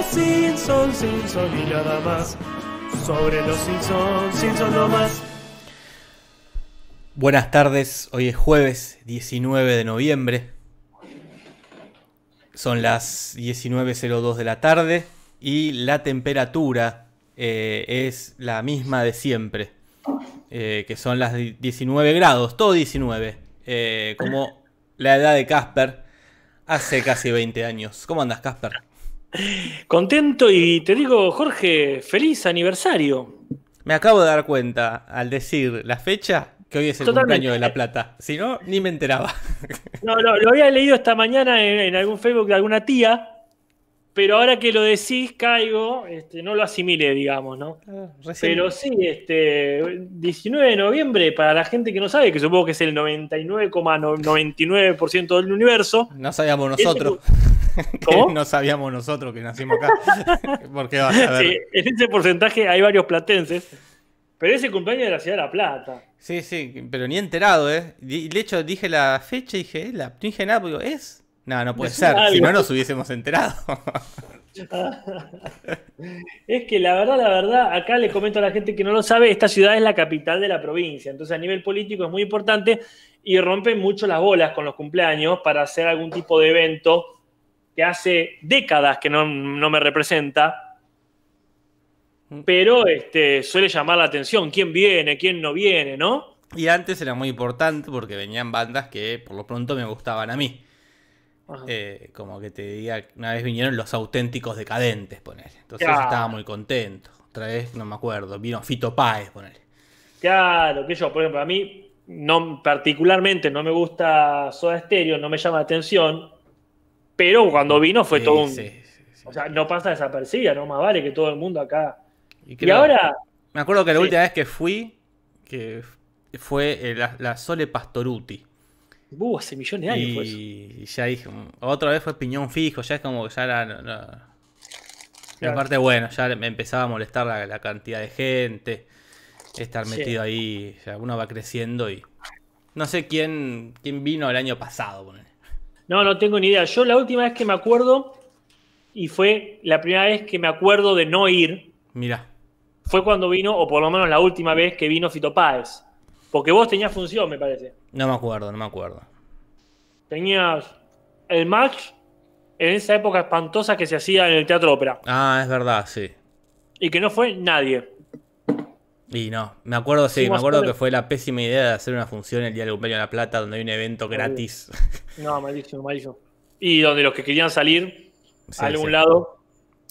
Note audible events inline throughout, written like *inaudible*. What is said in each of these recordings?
Los Simpsons, Simpsons y nada más. Sobre los Simpsons, Simpsons no más. Buenas tardes, hoy es jueves 19 de noviembre. Son las 19.02 de la tarde y la temperatura eh, es la misma de siempre, eh, que son las 19 grados, todo 19, eh, como la edad de Casper hace casi 20 años. ¿Cómo andas, Casper? Contento y te digo, Jorge, feliz aniversario. Me acabo de dar cuenta al decir la fecha que hoy es el Totalmente. cumpleaños de La Plata. Si no, ni me enteraba. No, no, lo había leído esta mañana en, en algún Facebook de alguna tía, pero ahora que lo decís, caigo, este, no lo asimilé, digamos, ¿no? Recién- Pero sí, este, 19 de noviembre, para la gente que no sabe, que supongo que es el 99,99% del universo. No sabíamos nosotros. *laughs* ¿Cómo? no sabíamos nosotros que nacimos acá. *laughs* Porque vas a ver. Sí, en ese porcentaje hay varios platenses. Pero ese cumpleaños de la ciudad de La Plata. Sí, sí, pero ni enterado, ¿eh? Di- De hecho, dije la fecha y dije, "Eh, la, no dije nada, porque digo, ¿es? No, no puede ser. Si no, nos hubiésemos enterado. *laughs* Es que la verdad, la verdad, acá le comento a la gente que no lo sabe, esta ciudad es la capital de la provincia, entonces a nivel político es muy importante y rompen mucho las bolas con los cumpleaños para hacer algún tipo de evento que hace décadas que no, no me representa, pero este, suele llamar la atención quién viene, quién no viene, ¿no? y antes era muy importante porque venían bandas que por lo pronto me gustaban a mí. Eh, como que te diga, una vez vinieron los auténticos decadentes, ponele. Entonces Claro. estaba muy contento. Otra vez, no me acuerdo, vino Fito Páez, ponele. Claro, que yo, por ejemplo, a mí no, particularmente no me gusta Soda Stereo, no me llama la atención, pero cuando vino fue Sí, todo un... sí, sí, sí. O sea, no pasa desapercibida, no más vale que todo el mundo acá. Y ahora, Me acuerdo que la última vez que fui, que fue eh, la, la Sole Pastoruti. Uh, hace millones de años fue eso. Y ya dije, mm, otra vez fue piñón fijo, ya es como que ya era... Y Claro. aparte, bueno, ya me empezaba a molestar la, la cantidad de gente, estar Sí. metido ahí, ya uno va creciendo y... No sé quién, quién vino el año pasado, ponele. No, no tengo ni idea. Yo la última vez que me acuerdo, y fue la primera vez que me acuerdo de no ir, Mira, fue cuando vino, o por lo menos la última vez que vino Fito Páez. Porque vos tenías función, me parece. no me acuerdo, no me acuerdo. Tenías el match en esa época espantosa que se hacía en el Teatro Ópera. Ah, es verdad, sí. Y que no fue nadie. Y no, me acuerdo, sí, me acuerdo que fue la pésima idea de hacer una función el día del cumpleaños de La Plata donde hay un evento gratis. *laughs* No, malísimo, malísimo. Y donde los que querían salir Sí, a algún sí. lado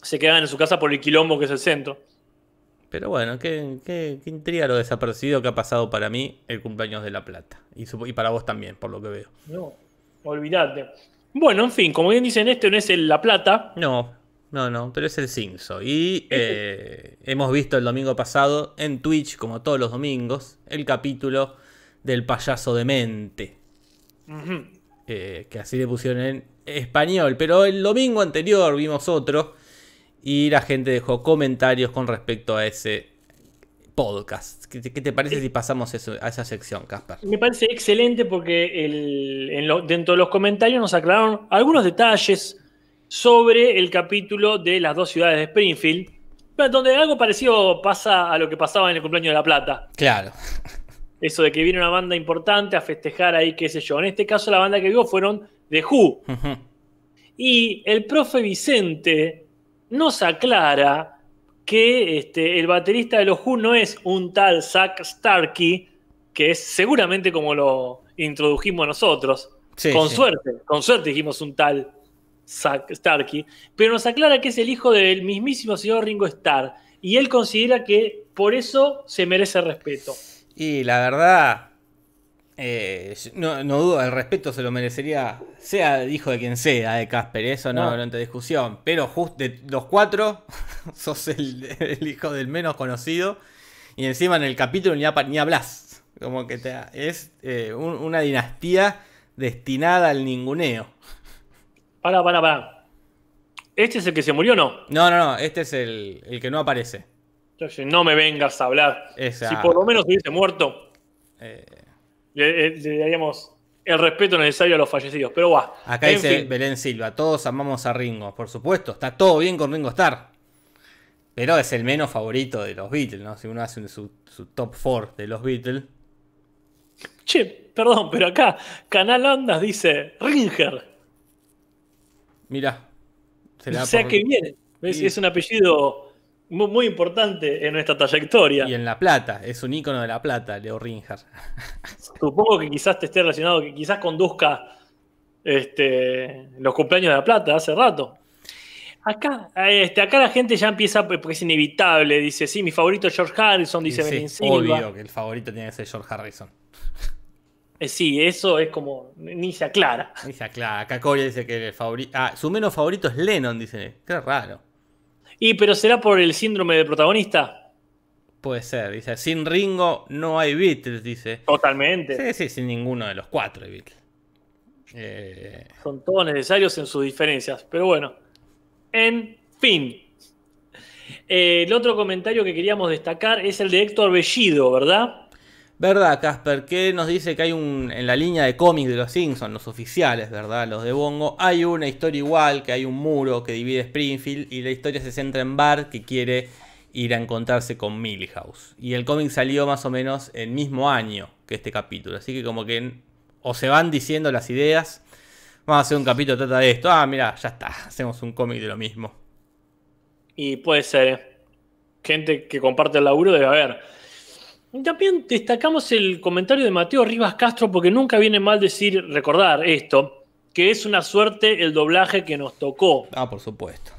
se quedaban en su casa por el quilombo que es el centro. Pero bueno, qué, qué, qué intriga lo desapercibido que ha pasado para mí el cumpleaños de La Plata. Y, y para vos también, por lo que veo. No, olvídate. Bueno, en fin, como bien dicen, este no es el La Plata. No, no, no, pero es el Cinso. Y eh, hemos visto el domingo pasado en Twitch, como todos los domingos, el capítulo del payaso demente. Ujú. eh, que así le pusieron en español. Pero el domingo anterior vimos otro y la gente dejó comentarios con respecto a ese podcast. ¿Qué te, qué te parece si pasamos eso- a esa sección, Casper? Me parece excelente porque el- en lo- dentro de los comentarios nos aclararon algunos detalles sobre el capítulo de las dos ciudades de Springfield, donde algo parecido pasa a lo que pasaba en el cumpleaños de La Plata. Claro. *laughs* Eso de que viene una banda importante a festejar ahí, qué sé yo. En este caso, la banda que vio fueron The Who. Y el profe Vicente nos aclara que este, el baterista de los Who no es un tal Zack Starkey, que es seguramente como lo introdujimos nosotros. Sí, con sí. suerte, con suerte dijimos un tal Zack Starkey, pero nos aclara que es el hijo del mismísimo señor Ringo Starr. Y él considera que por eso se merece respeto. Y la verdad, eh, no, no dudo, el respeto se lo merecería, sea el hijo de quien sea, de Casper, eso no, No. no discusión. Pero justo de los cuatro, *laughs* sos el, el hijo del menos conocido. Y encima en el capítulo ni, hablas. Como que te, es eh, un- una dinastía destinada al ninguneo. Para, para, para. ¿Este es el que se murió o no? No, no, no, este es el, el que no aparece. Entonces, no me vengas a hablar. Esa- Si por lo menos hubiese muerto, Eh, le, le- le daríamos el respeto necesario a los fallecidos. Pero va. Acá dice Belén Silva, todos amamos a Ringo, por supuesto, está todo bien con Ringo Starr. Pero es el menos favorito de los Beatles, ¿no? Si uno hace su, top 4 de los Beatles. Che, perdón, pero acá Canal Ondas dice Ringer. Mira. O sea que viene. Es, un apellido muy, importante en nuestra trayectoria. Y en La Plata, es un ícono de La Plata, Leo Ringer. *laughs* Supongo que quizás te esté relacionado, que quizás conduzca este, los cumpleaños de La Plata hace rato. Acá, este, acá la gente ya empieza, porque es inevitable, dice, sí, mi favorito es George Harrison, dice sí, Obvio que el favorito tiene que ser George Harrison. Eh, sí, eso es como, ni se aclara. Ni se aclara. Acá dice que el favorito... Ah, su menos favorito es Lennon, dice. Qué raro. Y, pero ¿será por el síndrome de protagonista? Puede ser, dice, sin Ringo no hay Beatles, dice. Totalmente. Sí, sí, sin ninguno de los cuatro Beatles. Eh, Son todos necesarios en sus diferencias, pero bueno. En fin. Eh, el otro comentario que queríamos destacar es el de Héctor Bellido, ¿verdad? ¿Verdad, Casper? Que nos dice que hay un. En la línea de cómics de los Simpsons, los oficiales, ¿verdad? Los de Bongo, hay una historia igual, que hay un muro que divide Springfield y la historia se centra en Bart que quiere ir a encontrarse con Milhouse. Y el cómic salió más o menos el mismo año que este capítulo. Así que como que o se van diciendo las ideas Vamos a hacer un capítulo que trata de esto. Ah, mira, ya está. *laughs* Hacemos un cómic de lo mismo. Y puede ser, ¿eh? Gente que comparte el laburo debe haber. También destacamos el comentario de Mateo Rivas Castro porque nunca viene mal decir, recordar esto, que es una suerte el doblaje que nos tocó. Ah, por supuesto.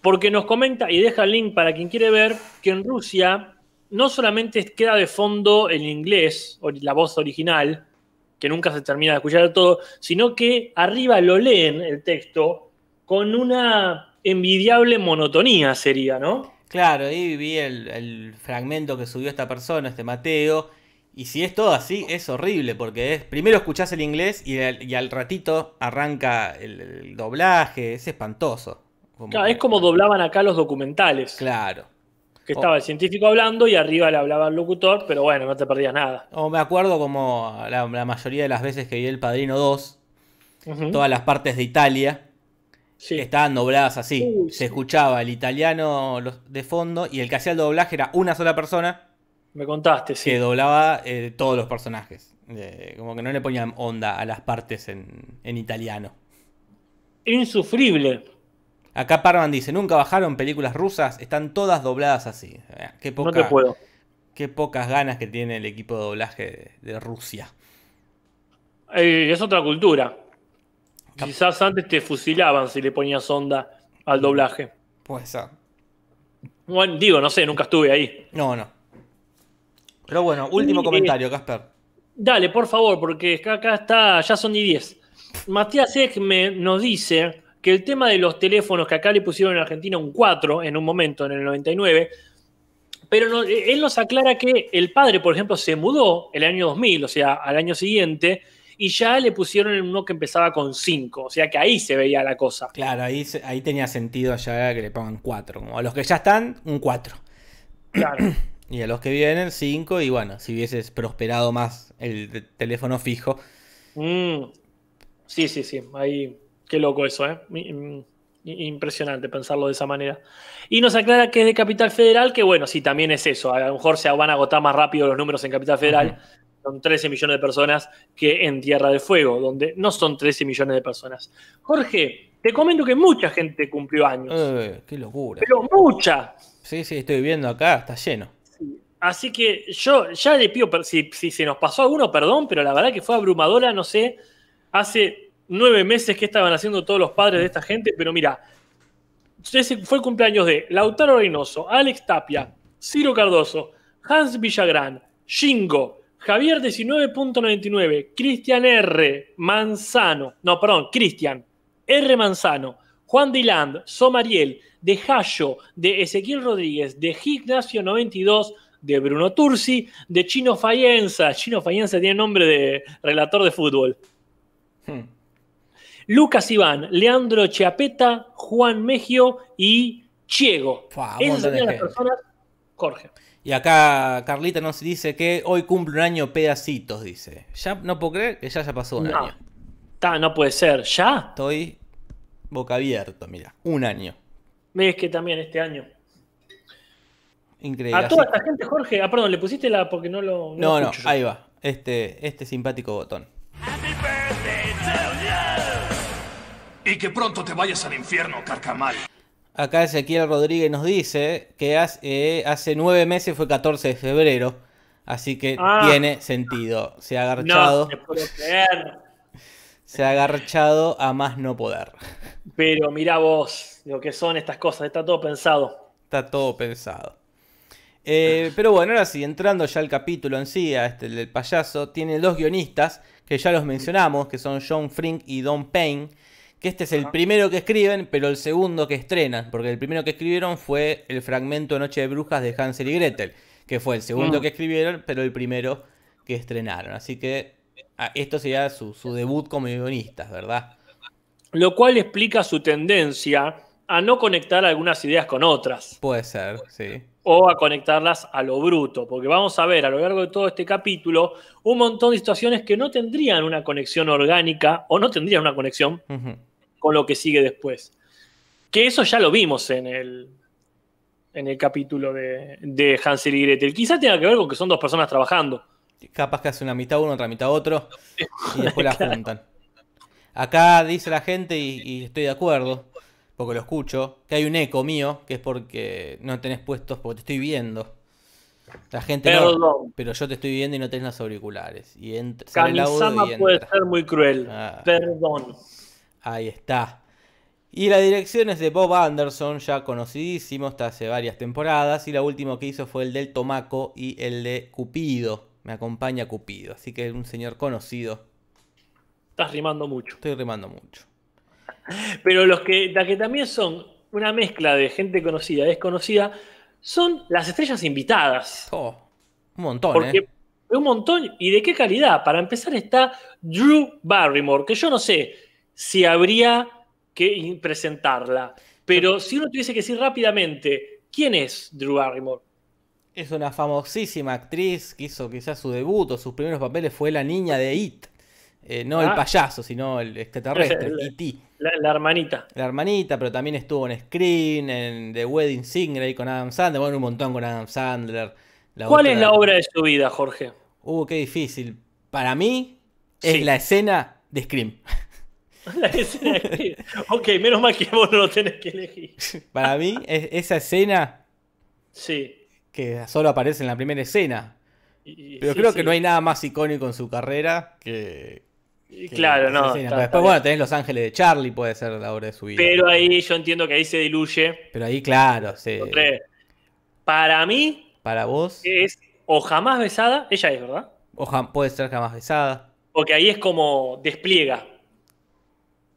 Porque nos comenta y deja el link para quien quiere ver que en Rusia no solamente queda de fondo el inglés, o la voz original, que nunca se termina de escuchar todo, sino que arriba lo leen el texto con una envidiable monotonía sería, ¿no? Claro, ahí vi el, fragmento que subió esta persona, este Mateo, y si es todo así, es horrible, porque es, primero escuchás el inglés y, al ratito arranca el, doblaje, es espantoso. claro, es como doblaban acá los documentales. Claro que estaba el científico hablando y arriba le hablaba el locutor, pero bueno, no te perdías nada. O me acuerdo como la, mayoría de las veces que vi El Padrino 2, todas las partes de Italia estaban dobladas así. Se escuchaba el italiano de fondo y el que hacía el doblaje era una sola persona. Me contaste, sí. Que doblaba eh, todos los personajes. como que no le ponían onda a las partes en, en italiano. Insufrible. Acá Parman dice, nunca bajaron películas rusas, están todas dobladas así. Eh, qué no te puedo. Qué pocas ganas que tiene el equipo de doblaje de, Rusia. Eh, es otra cultura. Quizás antes te fusilaban si le ponías onda al doblaje. Puede ser. Bueno, digo, no sé, nunca estuve ahí. No, no. Pero bueno, último comentario, Casper. Dale, por favor, porque acá está, ya son ni 10. Matías Ekme nos dice que el tema de los teléfonos, que acá le pusieron en Argentina un 4 en un momento, en el 99, pero él nos aclara que el padre, por ejemplo, se mudó el año 2000, o sea, al año siguiente, y ya le pusieron uno que empezaba con 5, o sea que ahí se veía la cosa. Claro, ahí, ahí tenía sentido ya que le pongan 4, como a los que ya están, un 4. Claro. *clears throat* Y a los que vienen, 5, y bueno, si hubieses prosperado más el teléfono fijo. Mm. Sí, sí, sí, ahí Qué loco eso, ¿eh? Impresionante pensarlo de esa manera. Y nos aclara que es de Capital Federal, que bueno, sí, también es eso. A lo mejor se van a agotar más rápido los números en Capital Federal. Son 13 millones de personas que en Tierra de Fuego, donde no son 13 millones de personas. Jorge, te comento que mucha gente cumplió años. Eh, qué locura. Pero mucha. Sí, sí, estoy viendo acá, está lleno. Así que yo ya le pido, si, si se nos pasó alguno, perdón, pero la verdad que fue abrumadora, no sé, hace nueve meses que estaban haciendo todos los padres de esta gente, pero mira, fue el cumpleaños de Lautaro Reynoso, Alex Tapia, Ciro Cardoso, Hans Villagrán, Shingo, Javier 19.99, Cristian R. Manzano, no, perdón, Cristian R. Manzano, Juan Diland, Somariel, de Jayo, de Ezequiel Rodríguez, de Ignacio 92, de Bruno Tursi, de Chino Fayenza. Chino Fayenza tiene nombre de relator de fútbol. Hmm. Lucas Iván, Leandro Chiapeta, Juan Megio y Chiego. Esas serían las personas Jorge. Y acá Carlita nos dice que hoy cumple un año pedacitos, dice. Ya no puedo creer que ya ya pasó un año. no puede ser, ¿ya? Estoy boca abierta, mira, un año. Ves que también este año. Increíble. A toda esta gente, Jorge. Ah, perdón, le pusiste la porque no lo. No, no, ahí va. Este, este simpático botón. Y que pronto te vayas al infierno, carcamal. Acá Ezequiel Rodríguez nos dice que hace, eh, hace nueve meses fue 14 de febrero. Así que ah. tiene sentido. Se ha agarchado. No, se ha agarchado a más no poder. Pero mira vos lo que son estas cosas. Está todo pensado. Está todo pensado. Eh, pero bueno, ahora sí, entrando ya al capítulo en sí, a este del payaso, tiene dos guionistas que ya los mencionamos, que son John Frink y Don Payne que este es el primero que escriben, pero el segundo que estrenan, porque el primero que escribieron fue el fragmento Noche de Brujas de Hansel y Gretel, que fue el segundo mm. que escribieron, pero el primero que estrenaron. Así que ah, esto sería su, debut como guionistas, ¿verdad? Lo cual explica su tendencia a no conectar algunas ideas con otras. Puede ser, sí. O a conectarlas a lo bruto, porque vamos a ver a lo largo de todo este capítulo un montón de situaciones que no tendrían una conexión orgánica o no tendrían una conexión con lo que sigue después. Que eso ya lo vimos en el, en el capítulo de, Hansel y Gretel. Quizá tenga que ver con que son dos personas trabajando. Capaz que hace una mitad uno, otra mitad otro, y *laughs* después la juntan. Acá dice la gente, y, estoy de acuerdo, porque lo escucho, que hay un eco mío, que es porque no tenés puestos, porque te estoy viendo. La gente no, pero yo te estoy viendo y no tenés los auriculares. Y entra, puede ser muy cruel. Ah. Perdón. Ahí está. Y la dirección es de Bob Anderson, ya conocidísimo hasta hace varias temporadas. Y la última que hizo fue el del Tomaco y el de Cupido. Me acompaña Cupido, así que es un señor conocido. Estás rimando mucho. Estoy rimando mucho. Pero los que, que también son una mezcla de gente conocida y desconocida son las estrellas invitadas. Oh, un montón, ¿eh? Un montón. ¿Y de qué calidad? Para empezar está Drew Barrymore, que yo no sé si habría que presentarla. Pero si uno tuviese que decir rápidamente, ¿quién es Drew Barrymore? Es una famosísima actriz que hizo quizás su debut o sus primeros papeles fue la niña de It. Eh, no el ah. payaso, sino el extraterrestre, *laughs* E.T. La, hermanita. La hermanita, pero también estuvo en Screen, en The Wedding Singer ahí con Adam Sandler. Bueno, un montón con Adam Sandler. ¿Cuál es la obra de su vida, Jorge? Uh, qué difícil. Para mí es la escena de Scream. *laughs* ok, menos mal que vos no lo tenés que elegir. *laughs* Para mí, es esa escena. Sí. Que solo aparece en la primera escena. Pero creo que no hay nada más icónico en su carrera que. claro, no. después, bueno, tenés Los Ángeles de Charlie, puede ser la obra de su vida. Pero ahí yo entiendo que ahí se diluye. Pero ahí, claro, sí. Para mí. Para vos. Es o jamás besada, ella es, ¿verdad? O puede ser jamás besada. Porque ahí es como despliega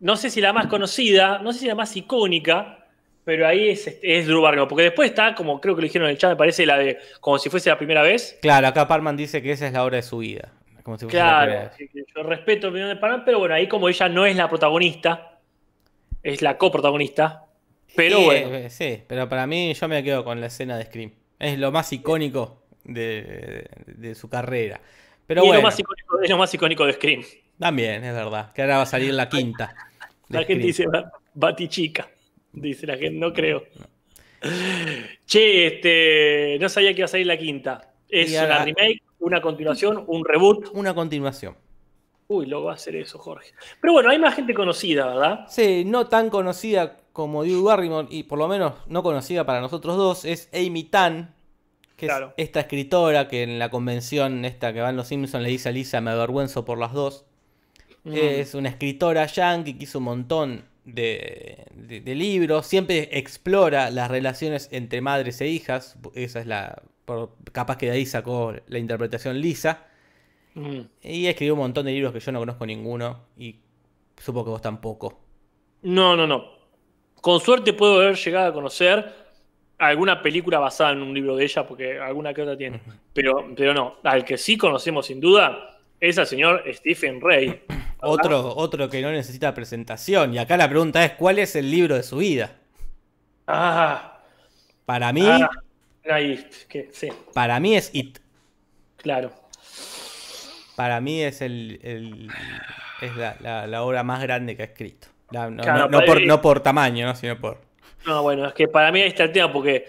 no sé si la más conocida, no sé si la más icónica, pero ahí es, es Drew Barrymore. Porque después está, como creo que lo dijeron en el chat, me parece la de como si fuese la primera vez. Claro, acá Parman dice que esa es la hora de su vida. Como si claro, yo respeto el opinión de Parman, pero bueno, ahí como ella no es la protagonista, es la coprotagonista. Pero bueno. Eh, sí, pero para mí yo me quedo con la escena de Scream. Es lo más icónico de, su carrera. Pero bueno. es, lo más icónico, es lo más icónico de Scream. También, es verdad. Que ahora va a salir la quinta. La gente dice Batichica. Dice la gente, no creo. Che, este, no sabía que iba a salir la quinta. ¿Es una remake, una continuación, un reboot? Una continuación. Uy, lo va a hacer eso, Jorge. Pero bueno, hay más gente conocida, ¿verdad? Sí, no tan conocida como Drew Barrymore, y por lo menos no conocida para nosotros dos, es Amy Tan, que es esta escritora que en la convención esta que van los Simpsons le dice a Lisa, me avergüenzo por las dos. Es una escritora yankee que hizo un montón de, libros. Siempre explora las relaciones entre madres e hijas. Esa es la. capaz que de ahí sacó la interpretación lisa. Y escribió un montón de libros que yo no conozco ninguno. Y supongo que vos tampoco. No, no, no. Con suerte puedo haber llegado a conocer alguna película basada en un libro de ella, porque alguna que otra tiene. Pero, pero no. Al que sí conocemos sin duda es al señor Stephen Ray. Otro, otro que no necesita presentación. Y acá la pregunta es: ¿cuál es el libro de su vida? Ah. Para mí, ah. Ahí, que, sí, Para mí es It. claro. Para mí es el, el- es la, la- la obra más grande que ha escrito. La- no, Claro, no- no para por, no por tamaño, ¿no? sino por. No, bueno, es que para mí ahí está el tema, porque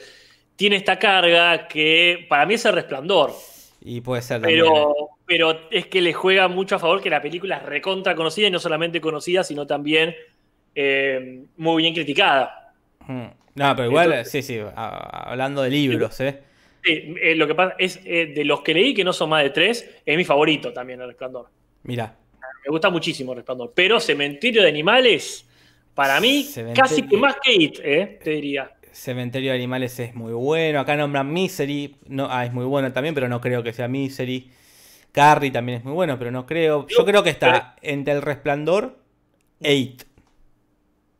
tiene esta carga que para mí es el resplandor. Y puede ser también. ¿eh? Pero, pero es que le juega mucho a favor que la película es recontra conocida y no solamente conocida, sino también eh, muy bien criticada. Mm. No, pero igual, Entonces- sí, sí, hablando de libros, ¿eh? Sí, eh, lo que pasa es, eh, de los que leí, que no son más de tres, es mi favorito también el resplandor. Mira, Me gusta muchísimo el resplandor. Pero Cementerio de Animales, para mí, Cementerio- casi que más que It, eh, te diría. Cementerio de Animales es muy bueno. Acá nombran Misery. No, ah, es muy bueno también, pero no creo que sea Misery. Carrie también es muy bueno, pero no creo. Yo creo que está entre El Resplandor e It.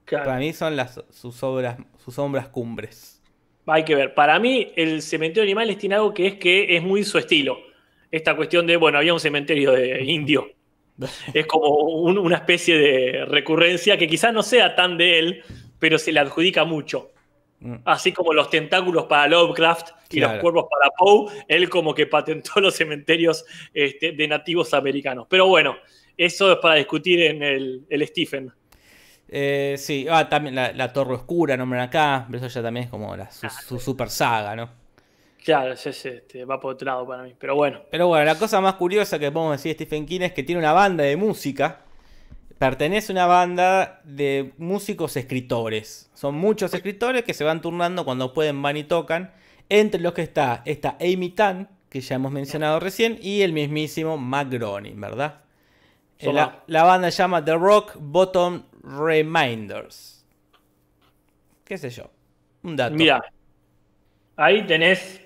Claro. Para mí son las, sus obras, sus sombras cumbres. Hay que ver. Para mí, el cementerio de animales tiene algo que es que es muy su estilo. Esta cuestión de, bueno, había un cementerio de *laughs* indio. Es como un- una especie de recurrencia que quizás no sea tan de él, pero se le adjudica mucho. Mm. Así como los tentáculos para Lovecraft y Claro. los cuervos para Poe, él como que patentó los cementerios este, de nativos americanos. Pero bueno, eso es para discutir en el, el Stephen. Eh, sí, ah, también la, la Torre Oscura nombran acá, pero eso ya también es como la- su, su super saga, ¿no? Claro, ese, este, va por otro lado para mí. Pero bueno, Pero bueno, la cosa más curiosa que podemos decir de Stephen King es que tiene una banda de música. Pertenece a una banda de músicos escritores. Son muchos escritores que se van turnando cuando pueden, van y tocan. Entre los que está esta Amy Tan, que ya hemos mencionado recién, y el mismísimo Matt Groening, ¿verdad? Eh. La, la banda se llama The Rock Bottom Reminders. ¿Qué sé yo? Un dato. Mira, ahí tenés.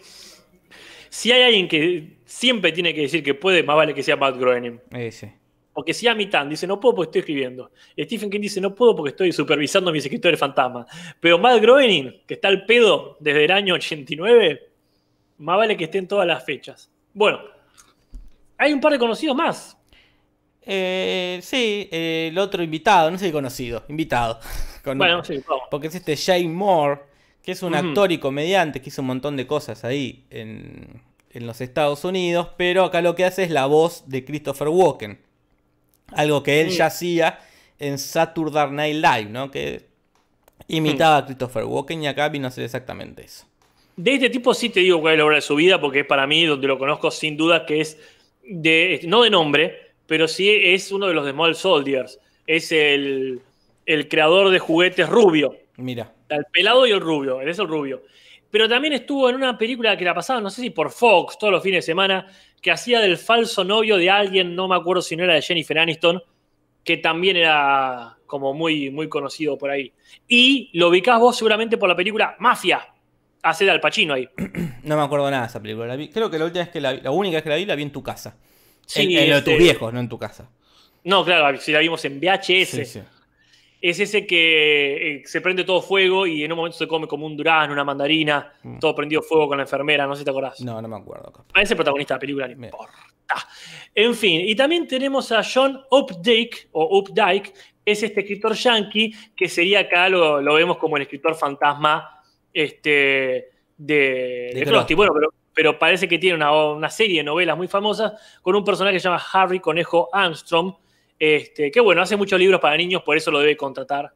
Si hay alguien que siempre tiene que decir que puede, más vale que sea Matt Groening. Eh, sí. Porque si a mitad dice no puedo porque estoy escribiendo. Stephen King dice no puedo porque estoy supervisando mis escritores fantasma. Pero Matt Groening, que está al pedo desde el año 89, más vale que esté en todas las fechas. Bueno, hay un par de conocidos más. Eh, sí, eh, el otro invitado, no sé si conocido, invitado. *laughs* Con- Bueno, sí, vamos. Porque es este Shane Moore, que es un actor y comediante que hizo un montón de cosas ahí en, en los Estados Unidos, pero acá lo que hace es la voz de Christopher Walken. Algo que él Mm. ya hacía en Saturday Night Live, ¿no? Que imitaba a Christopher Walken y acá vino a hacer exactamente eso. De este tipo sí te digo cuál es la obra de su vida, porque es para mí donde lo conozco sin duda que es de, no de nombre, pero sí es uno de los de Small Soldiers. Es el, el creador de juguetes rubio. Mira, El pelado y el rubio, él es el rubio. Pero también estuvo en una película que la pasaba, no sé si por Fox, todos los fines de semana, que hacía del falso novio de alguien, no me acuerdo si no era de Jennifer Aniston, que también era como muy, muy conocido por ahí. Y lo ubicás vos seguramente por la película Mafia. Hace de Al Pacino ahí. *clears throat* no me acuerdo nada de esa película. La vi- creo que la última vez que la vi, la única vez que la vi, la vi en tu casa. Sí, en, en lo de tus este- viejos, no en tu casa. No, claro, si la vimos en VHS. Sí, sí. Es ese que eh, se prende todo fuego y en un momento se come como un durazno, una mandarina, Mm. todo prendido fuego con la enfermera, no sé si te acordás. No, no me acuerdo. A ese protagonista de la película, no Bien. importa. En fin, y también tenemos a John Updike, o Updike, es este escritor yankee, que sería acá, lo, lo vemos como el escritor fantasma este, de, de. Bueno, pero, pero parece que tiene una, una serie de novelas muy famosas con un personaje que se llama Harry Conejo Armstrong, este, que bueno, hace muchos libros para niños, por eso lo debe contratar.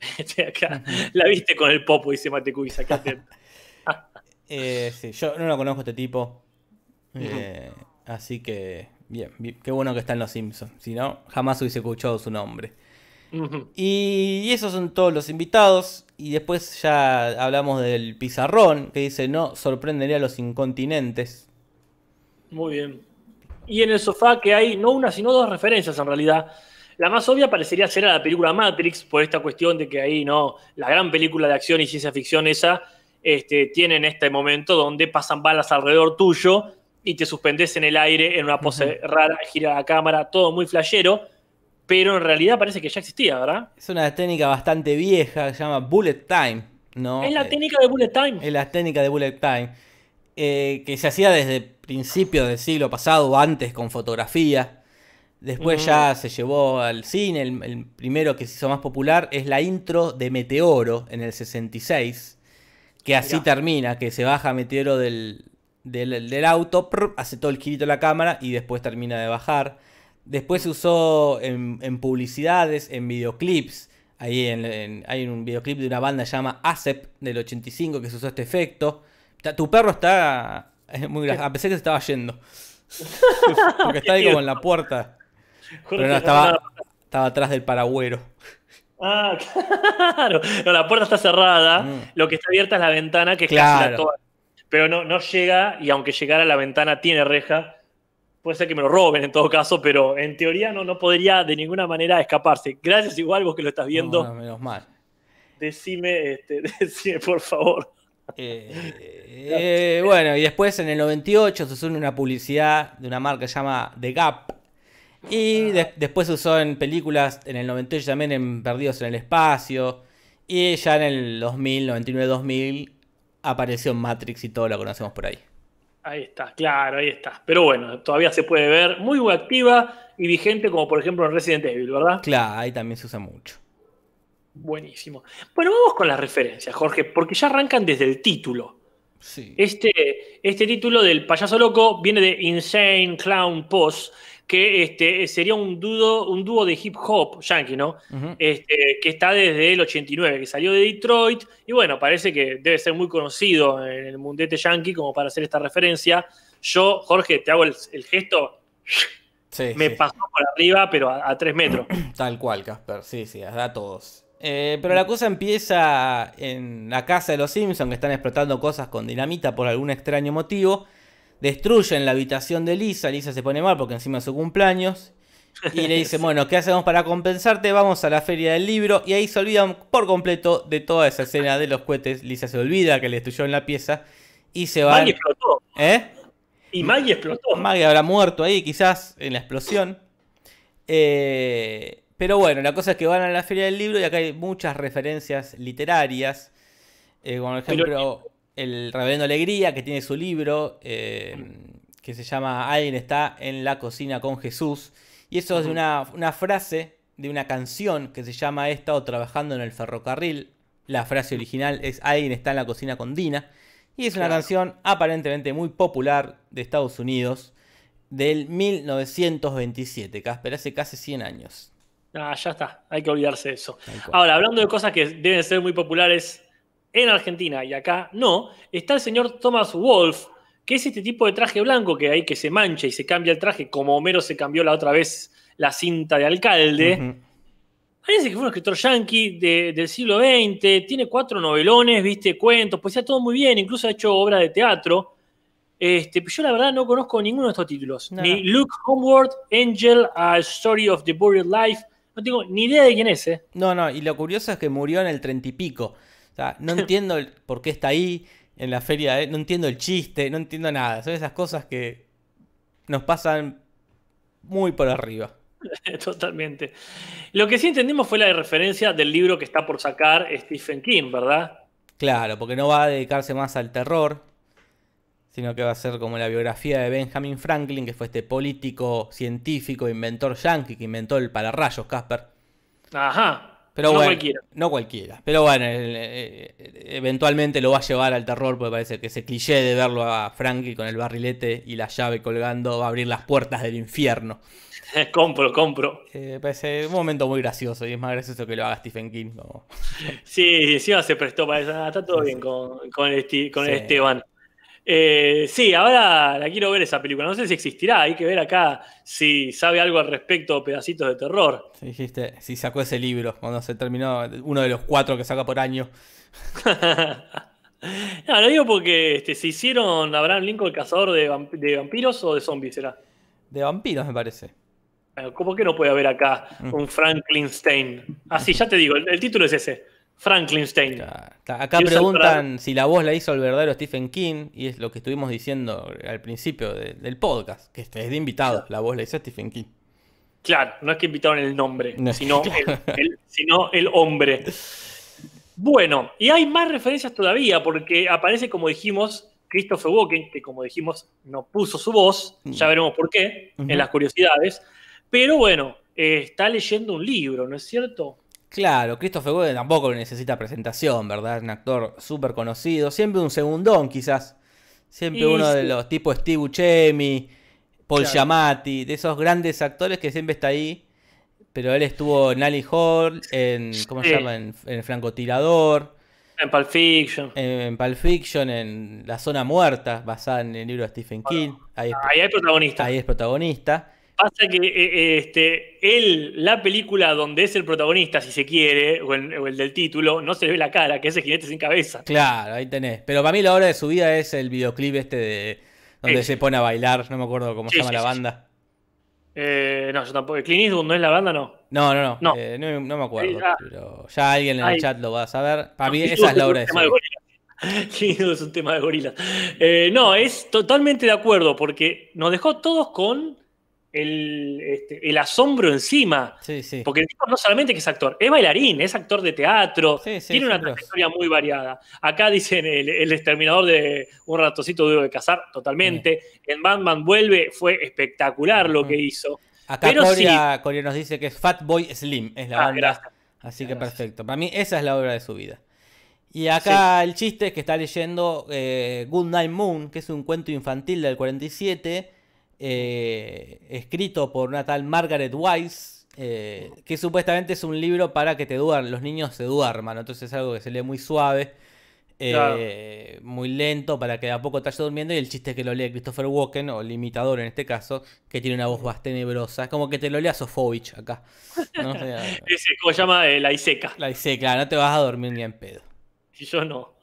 *laughs* Este, acá, la viste con el popo, dice Matecuy, sacate. *laughs* *laughs* Eh, sí, yo no lo conozco a este tipo. Eh, así que, bien, bien, qué bueno que está en Los Simpsons. Si no, jamás hubiese escuchado su nombre. Y esos son todos los invitados. Y después ya hablamos del pizarrón, que dice, no sorprendería a los incontinentes. Muy bien. Y en el sofá que hay no una, sino dos referencias en realidad. La más obvia parecería ser a la película Matrix, por esta cuestión de que ahí, ¿no? La gran película de acción y ciencia ficción esa, este, tiene en este momento donde pasan balas alrededor tuyo y te suspendes en el aire en una pose rara, gira la cámara, todo muy flashero, pero en realidad parece que ya existía, ¿verdad? Es una técnica bastante vieja, se llama Bullet Time. ¿no? es la Eh, técnica de Bullet Time. Es la técnica de Bullet Time. eh, que se hacía desde principios del siglo pasado, antes con fotografía. Después ya se llevó al cine. El, el primero que se hizo más popular es la intro de Meteoro en el 66. Que así termina, que se baja Meteoro del, del, auto, hace todo el girito de la cámara y después termina de bajar. Después se usó en, publicidades, en videoclips. Ahí en, hay un videoclip de una banda llamada ASEP del 85 que se usó este efecto. Tu perro está muy A pesar que se estaba yendo. *laughs* Porque está ahí como en la puerta. Pero no, estaba, estaba atrás del paragüero. Ah, *laughs* claro. No, la puerta está cerrada. Mm. Lo que está abierta es la ventana, que es casi la toda. Pero no, no llega, y aunque llegara la ventana tiene reja, puede ser que me lo roben en todo caso, pero en teoría no, no podría de ninguna manera escaparse. Gracias igual vos que lo estás viendo. No, menos mal. Decime, este, *laughs* decime por favor. Eh, eh, bueno, y después en el 98 se usó una publicidad de una marca que se llama The Gap. Y después se usó en películas en el 98 también en Perdidos en el Espacio. Y ya en el 2000, 99-2000 apareció en Matrix y todo lo conocemos por ahí. Ahí está, claro, ahí está. Pero bueno, todavía se puede ver muy activa y vigente como por ejemplo en Resident Evil, ¿verdad? Claro, ahí también se usa mucho. Buenísimo. Bueno, vamos con las referencias, Jorge, porque ya arrancan desde el título. Sí. Este, este título del payaso loco viene de Insane Clown Pose, que este, sería un, dudo, un dúo de hip hop yankee, ¿no? este, que está desde el 89, que salió de Detroit, y bueno, parece que debe ser muy conocido en el mundete yankee como para hacer esta referencia. Yo, Jorge, te hago el, gesto, me pasó por arriba, pero a, tres metros. Tal cual, Casper, sí, sí, a todos. Eh, pero la cosa empieza en la casa de los Simpsons, que están explotando cosas con dinamita por algún extraño motivo. Destruyen la habitación de Lisa. Lisa se pone mal porque encima es su cumpleaños. Y le dice, *laughs* bueno, ¿qué hacemos para compensarte? Vamos a la feria del libro. Y ahí se olvidan por completo de toda esa escena de los cohetes. Lisa se olvida que le destruyó en la pieza. Y se va. Maggie explotó. ¿Eh? Y Maggie explotó. Maggie habrá muerto ahí, quizás, en la explosión. Eh, pero bueno, la cosa es que van a la Feria del Libro y acá hay muchas referencias literarias. Eh, como por ejemplo, el Reverendo Alegría, que tiene su libro, eh, que se llama Alguien está en la cocina con Jesús. Y eso es de una, frase de una canción que se llama He estado trabajando en el ferrocarril. La frase original es Alguien está en la cocina con Dina. Y es una canción aparentemente muy popular de Estados Unidos del 1927, Casper, hace casi 100 años. Ah, ya está, hay que olvidarse de eso. Ahora, hablando de cosas que deben ser muy populares en Argentina y acá no, está el señor Thomas Wolf, que es este tipo de traje blanco que hay que se mancha y se cambia el traje, como Homero se cambió la otra vez la cinta de alcalde. Parece que fue un escritor yankee del siglo XX, tiene cuatro novelones, viste, cuentos, pues ya todo muy bien, incluso ha hecho obra de teatro. Este, yo la verdad no conozco ninguno de estos títulos. Ni Look Homeward, Angel, A Story of the Buried Life, no tengo ni idea de quién es, ¿eh? No, no, y lo curioso es que murió en el treinta y pico. O sea, no *laughs* entiendo por qué está ahí en la feria, no entiendo el chiste, no entiendo nada. Son esas cosas que nos pasan muy por arriba. *laughs* Totalmente. Lo que sí entendimos fue la referencia del libro que está por sacar Stephen King, ¿verdad? Claro, porque no va a dedicarse más al terror, sino que va a ser como la biografía de Benjamin Franklin, que fue este político, científico, inventor yankee que inventó el pararrayos, Casper. Ajá. Pero no cualquiera. No cualquiera. Pero bueno, eh, eventualmente lo va a llevar al terror, porque parece que ese cliché de verlo a Franklin con el barrilete y la llave colgando va a abrir las puertas del infierno. *laughs* compro, compro. Eh, parece un momento muy gracioso y es más gracioso que lo haga Stephen King. *laughs* Sí, encima se prestó para eso. Ah, está todo bien con, con, con Esteban. Eh, sí, ahora la quiero ver esa película. No sé si existirá, hay que ver acá si sabe algo al respecto, pedacitos de terror. Sí, dijiste, si sacó ese libro cuando se terminó, uno de los cuatro que saca por año. *laughs* no, lo digo porque este, se hicieron Abraham Lincoln el cazador de, vampiros o de zombies, ¿será? De vampiros, me parece. ¿Cómo que no puede haber acá mm. un Franklin Stein? Ah, sí, ya te digo, el título es ese. Franklin Acá preguntan si la voz la hizo el verdadero Stephen King, y es lo que estuvimos diciendo al principio del podcast, que es de invitado, la voz la hizo Stephen King. Claro, no es que invitaron el nombre, sino, *laughs* el, sino el hombre. Bueno, y hay más referencias todavía, porque aparece, como dijimos, Christopher Walken, que como dijimos, no puso su voz, ya mm. veremos por qué, en las curiosidades, pero bueno, eh, está leyendo un libro, ¿no es cierto? Claro, Christopher Walken tampoco necesita presentación, ¿verdad? Es un actor súper conocido. Siempre un segundón, quizás. Siempre Y uno de los tipos Steve Buscemi, Paul Claro. Giamatti, de esos grandes actores que siempre está ahí. Pero él estuvo en Ali Hall, en. ¿Cómo se llama? En, en El Francotirador, En Pulp Fiction. en Pulp Fiction, en La Zona Muerta, basada en el libro de Stephen King. Ahí es, Ahí hay protagonista. ahí es protagonista. Pasa que eh, eh, este, él, la película donde es el protagonista, si se quiere, o el, o el del título, no se le ve la cara, que es el jinete sin cabeza. Claro, ahí tenés. Pero para mí la obra de su vida es el videoclip este de donde Sí. se pone a bailar, no me acuerdo cómo Sí, se llama sí, la sí, banda. Eh, no, yo tampoco. Clint Eastwood no es la banda, no. No, no, no, No. eh, no, no me acuerdo, Eh, ah. pero ya alguien en el chat lo va a saber. Para mí esa es la obra de su vida. *laughs* Eastwood es un tema de gorilas. Eh, no, es totalmente de acuerdo, porque nos dejó todos con el, este, el asombro encima. Sí, sí. Porque el tipo no solamente que es actor, es bailarín, es actor de teatro, Sí, tiene una trayectoria muy variada. Acá dicen el, el exterminador de un ratocito duro de cazar, totalmente. En Batman vuelve, fue espectacular lo que hizo. Acá pero Coria, Coria nos dice que es Fatboy Slim, es la Ah, banda. gracias. Así que perfecto. Para mí esa es la obra de su vida. Y acá el chiste es que está leyendo eh, Good Night Moon, que es un cuento infantil del 47, eh, escrito por una tal Margaret Wise, eh, que supuestamente es un libro para que te duerman, los niños se duerman. Entonces es algo que se lee muy suave, eh, muy lento, para que de a poco te vaya durmiendo. Y el chiste es que lo lee Christopher Walken, o el imitador en este caso, que tiene una voz bastante tenebrosa. Es como que te lo lea Sofovich acá. ¿no? *laughs* O sea, Ese, ¿cómo se llama? La Iseca. la claro, no te vas a dormir ni en pedo. Y yo no.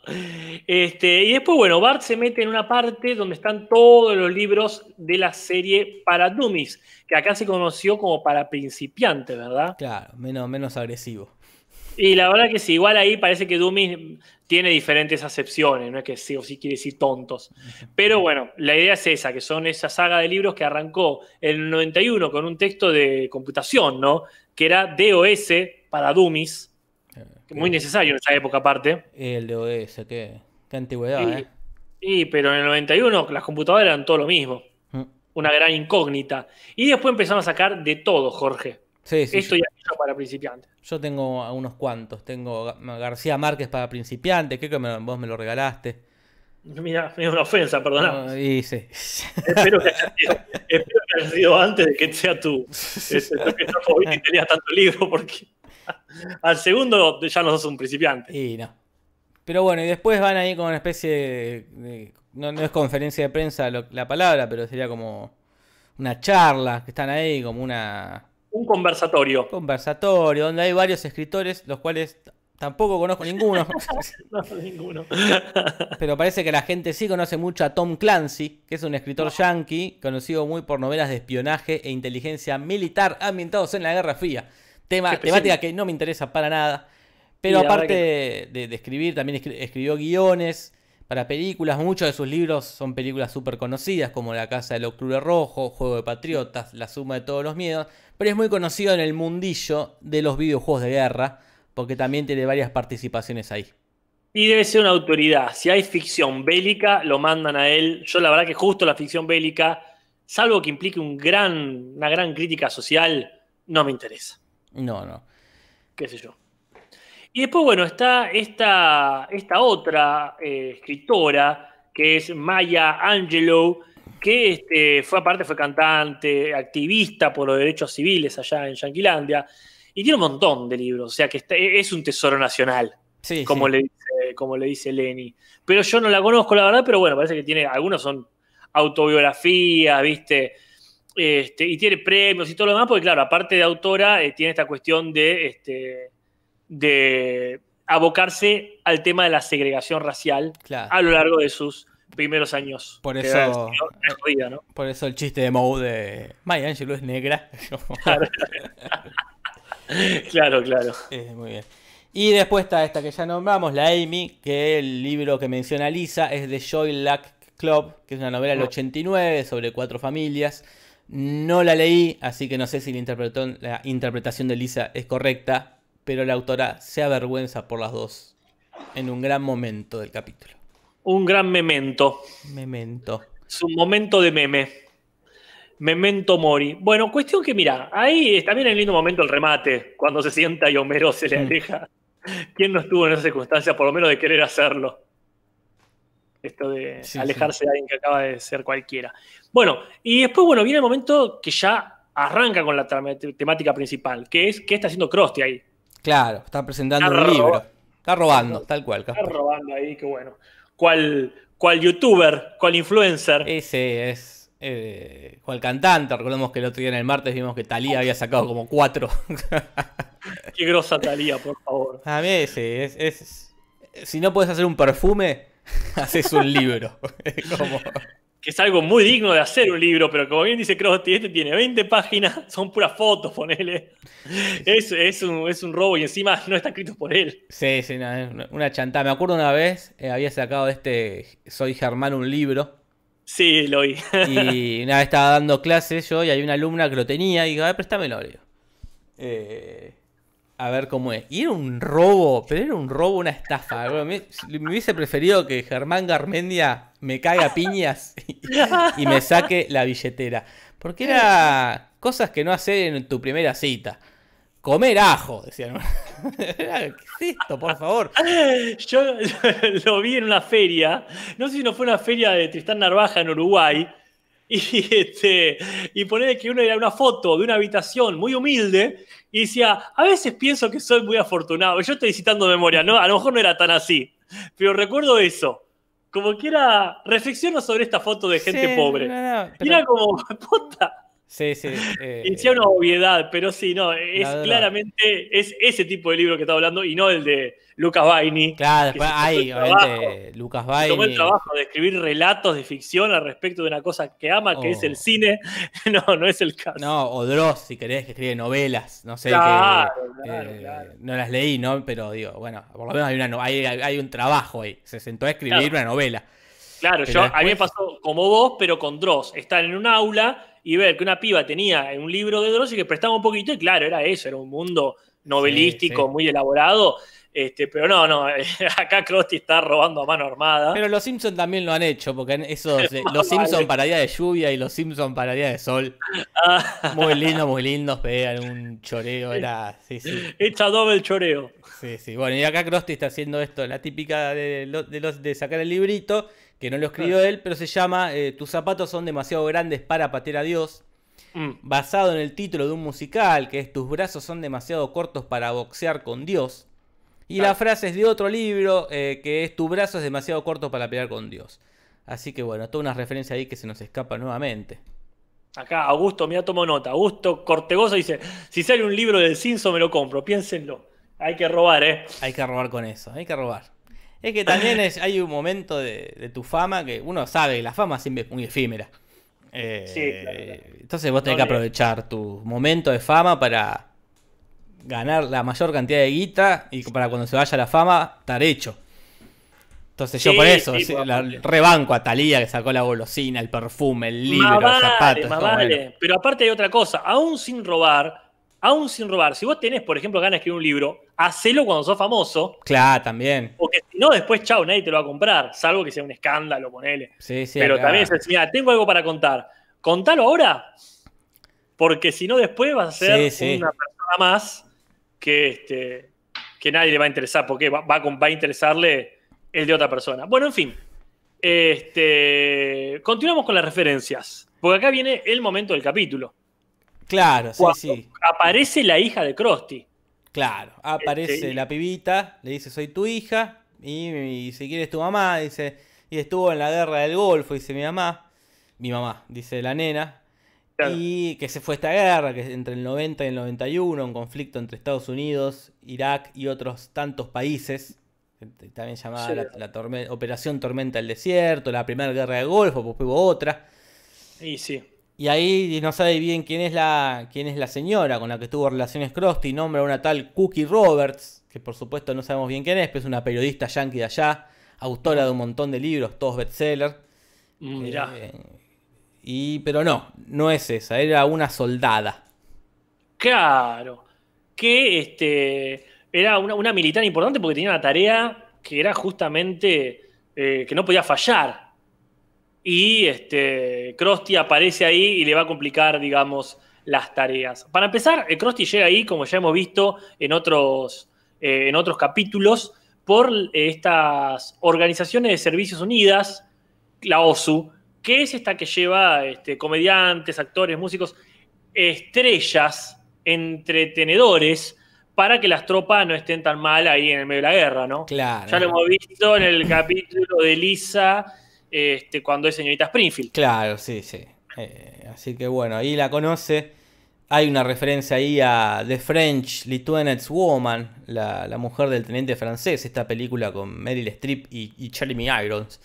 Este, y después, bueno, Bart se mete en una parte donde están todos los libros de la serie para Dummies, que acá se conoció como para principiantes, ¿verdad? Claro, menos, menos agresivo. Y la verdad que sí, igual ahí parece que Dummies tiene diferentes acepciones, no es que sí o sí quiere decir tontos. Pero bueno, la idea es esa, que son esa saga de libros que arrancó en el 91 con un texto de computación, ¿no? Que era DOS para Dummies, muy necesario en esa época aparte. El DOS, qué, qué antigüedad, Sí. ¿eh? Y, pero en el 91 las computadoras eran todo lo mismo. Mm. Una gran incógnita. Y después empezaron a sacar de todo, Jorge. Sí, sí. Esto ya es para principiantes. Yo tengo unos cuantos. Tengo Ga- García Márquez para principiantes, creo que me- vos me lo regalaste. Mira, *laughs* es una ofensa, perdona. Y sí. espero, que haya sido, *laughs* espero que haya sido antes de que sea tu *laughs* este, tu que no y te leas tanto libro, porque al segundo ya no sos un principiante. Y no. Pero bueno, y después van ahí con una especie de. de- no, no es conferencia de prensa lo- la palabra, pero sería como una charla, que están ahí, como una Un conversatorio. conversatorio, donde hay varios escritores, los cuales tampoco conozco ninguno. *laughs* No, ninguno. *laughs* Pero parece que la gente sí conoce mucho a Tom Clancy, que es un escritor yankee, conocido muy por novelas de espionaje e inteligencia militar ambientados en la Guerra Fría. Tema, temática que no me interesa para nada. Pero aparte de, de escribir, también escri- escribió guiones para películas. Muchos de sus libros son películas súper conocidas, como La Casa del Octubre Rojo, Juego de Patriotas, La Suma de Todos los Miedos. Pero es muy conocido en el mundillo de los videojuegos de guerra, porque también tiene varias participaciones ahí. Y debe ser una autoridad. Si hay ficción bélica, lo mandan a él. Yo la verdad que justo la ficción bélica, salvo que implique un gran, una gran crítica social, no me interesa. No, no. qué sé yo. Y después, bueno, está esta, esta otra eh, escritora, que es Maya Angelou, que este, fue aparte, fue cantante, activista por los derechos civiles allá en Yanquilandia, y tiene un montón de libros, o sea que está- es un tesoro nacional, Sí, como, sí. Le dice, como le dice Lenny. Pero yo no la conozco, la verdad, pero bueno, parece que tiene, algunos son autobiografías, ¿viste? Este, y tiene premios y todo lo demás, porque claro, aparte de autora, eh, tiene esta cuestión de, este, de abocarse al tema de la segregación racial Claro. a lo largo de sus primeros años. Por eso- jodida, ¿no? Por eso el chiste de Moe de Maya Angelou es negra. *laughs* Claro, claro. Eh, muy bien. Y después está esta que ya nombramos, la Amy, que el libro que menciona Lisa es de Joy Luck Club, que es una novela del 89 sobre cuatro familias. No la leí, así que no sé si la, interpretación de Lisa es correcta, pero la autora se avergüenza por las dos en un gran momento del capítulo. Un gran memento. Memento. Es un momento de meme. Memento Mori. Bueno, cuestión que, mira, ahí también hay un lindo momento el remate, cuando se sienta y Homero se le aleja. ¿Quién no estuvo en esa circunstancia, por lo menos de querer hacerlo? Esto de alejarse de alguien que acaba de ser cualquiera. Bueno, y después, bueno, viene el momento que ya arranca con la temática principal, que es qué está haciendo Krusty ahí. Claro, está presentando un libro. Está robando, tal cual. Está robando ahí, qué bueno. ¿Cuál, cuál youtuber, cuál influencer? Ese es. Eh, cuál cantante. Recordemos que el otro día en el martes vimos que Talía había sacado como cuatro. qué grosa Talía, por favor. A mí ese es, Si no puedes hacer un perfume, *laughs* haces un libro. *laughs* como que es algo muy digno de hacer un libro, pero como bien dice Krusty, este tiene 20 páginas, *laughs* son puras fotos, ponele. Es, es, un, es un robo y encima no está escrito por él. Sí, sí, una chantada. Me acuerdo una vez, eh, había sacado de este Soy Germán un libro. Sí, lo oí. y una vez estaba dando clases yo y hay una alumna que lo tenía y digo, a ver, préstamelo. Eh, a ver cómo es. Y era un robo, pero era un robo, una estafa. Me, hubiese preferido que Germán Garmendia me caiga piñas y, me saque la billetera. Porque era cosas que no hacer en tu primera cita. Comer ajo, decían. ¿Qué es esto, por favor? Yo *laughs* lo vi en una feria. No sé si no fue una feria de Tristán Narvaja en Uruguay. *laughs* Y, este, y poner que uno era una foto de una habitación muy humilde y decía, a veces pienso que soy muy afortunado. Yo estoy citando memoria, ¿no? A lo mejor no era tan así, pero recuerdo eso. Como que era, reflexiono sobre esta foto de gente pobre. Y era como, *laughs* puta. Sí, sí. Eh, decía una obviedad, pero sí, no, es claramente es ese tipo de libro que está hablando y no el de Lucas Baini. Claro, después *laughs* hay, obviamente, Lucas Baini. Tomó el trabajo de escribir relatos de ficción al respecto de una cosa que ama, que es el oh. cine. *laughs* No, no es el caso. No, o Dross, si querés, que escribe novelas. No sé. Claro, eh, No las leí, ¿no? Pero digo, bueno, por lo menos hay, una, hay, hay un trabajo ahí. Se sentó a escribir una novela. Claro, yo, a mí me pasó como vos, pero con Dross. Estar en un aula y ver que una piba tenía un libro de Dross y que prestaba un poquito, y claro, era eso, era un mundo novelístico muy elaborado. Este, pero no, no, *laughs* acá Krusty está robando a mano armada. Pero los Simpsons también lo han hecho, porque esos, *laughs* los Simpsons para día de lluvia y los Simpsons para día de sol. Ah. Muy lindos, muy lindos, pegan un choreo, era. Sí, sí. Echa doble choreo. Sí, sí. Bueno, y acá Krusty está haciendo esto, la típica de, los, de sacar el librito, que no lo escribió él, pero se llama eh, Tus zapatos son demasiado grandes para patear a Dios. Mm. Basado en el título de un musical, que es Tus brazos son demasiado cortos para boxear con Dios. Y la frase es de otro libro, eh, que es Tu brazo es demasiado corto para pelear con Dios. Así que bueno, toda una referencia ahí que se nos escapa nuevamente. Acá Augusto, mira, tomo nota. Augusto Cortegoso dice, si sale un libro del Cinso me lo compro, piénsenlo. Hay que robar, ¿eh? Hay que robar con eso, hay que robar. Es que también es, hay un momento de, tu fama que uno sabe que la fama siempre es muy efímera. Eh, sí, Entonces vos tenés que aprovechar tu momento de fama para ganar la mayor cantidad de guita y para cuando se vaya la fama, estar hecho. Entonces yo por eso, la, rebanco a Talía que sacó la golosina, el perfume, el libro, los zapatos. Pero aparte hay otra cosa, aún sin robar, aún sin robar, si vos tenés, por ejemplo, ganas de escribir un libro, hacelo cuando sos famoso. Claro, también. Porque si no, después, chao, nadie te lo va a comprar, salvo que sea un escándalo, ponele. Sí, sí, Pero también es, mira, tengo algo para contar. Contalo ahora, porque si no, después vas a ser una persona más que, este, que nadie le va a interesar, porque va, va, a interesarle el de otra persona. Bueno, en fin. Este, continuamos con las referencias, porque acá viene el momento del capítulo. Claro, sí, sí. Aparece la hija de Krusty. Claro, aparece este, la pibita, le dice soy tu hija, y, si quieres tu mamá, dice, y estuvo en la guerra del Golfo, dice mi mamá, mi mamá, dice la nena, y que se fue esta guerra, que entre el 90 y el 91, un conflicto entre Estados Unidos, Irak y otros tantos países, también llamada la, Operación Tormenta del Desierto, la primera guerra del Golfo, pues hubo otra. Y sí. Y ahí no sabe bien quién es la, quién es la señora con la que tuvo relaciones Krusty, nombra a una tal Cookie Roberts, que por supuesto no sabemos bien quién es, pero es una periodista yankee de allá, autora de un montón de libros, todos bestsellers. Mm, mirá. Eh, y, pero no, no es esa, era una soldada. Claro, que este, era una, militar importante porque tenía una tarea que era justamente eh, que no podía fallar. y este, aparece ahí y le va a complicar, digamos, las tareas. Para empezar, eh, Krusty llega ahí, como ya hemos visto en otros, eh, en otros capítulos, por estas organizaciones de servicios unidas, la OSU, que es esta que lleva este, comediantes, actores, músicos, estrellas, entretenedores, para que las tropas no estén tan mal ahí en el medio de la guerra, ¿no? Claro. Ya lo hemos visto en el capítulo de Lisa, este, cuando es señorita Springfield. Claro, sí, sí. Eh, así que bueno, ahí la conoce. Hay una referencia ahí a The French Lieutenant's Woman, la, la mujer del teniente francés, esta película con Meryl Streep y, y Jeremy Irons,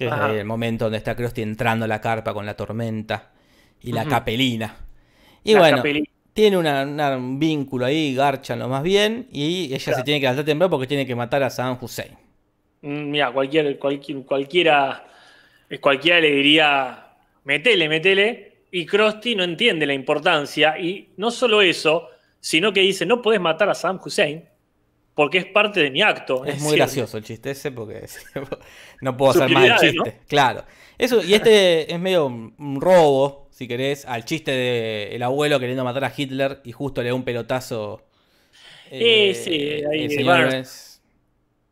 que es Ajá. el momento donde está Krusty entrando a la carpa con la tormenta y la capelina. Y La bueno, capelina. tiene una- una- un vínculo ahí, garchan lo más bien, y ella se tiene que levantar temprano porque tiene que matar a Saddam Hussein. Mm, Mira, cualquier, cualquier, cualquiera, eh, cualquiera le diría, metele, metele, y Krusty no entiende la importancia, y no solo eso, sino que dice, no podés matar a Saddam Hussein, porque es parte de mi acto. Es muy decir, gracioso el chiste ese porque *laughs* no puedo hacer más el chiste. Claro. Eso, y este es medio un robo, si querés, al chiste de el abuelo queriendo matar a Hitler y justo le da un pelotazo. Eh, sí, ahí, el señor bueno. es-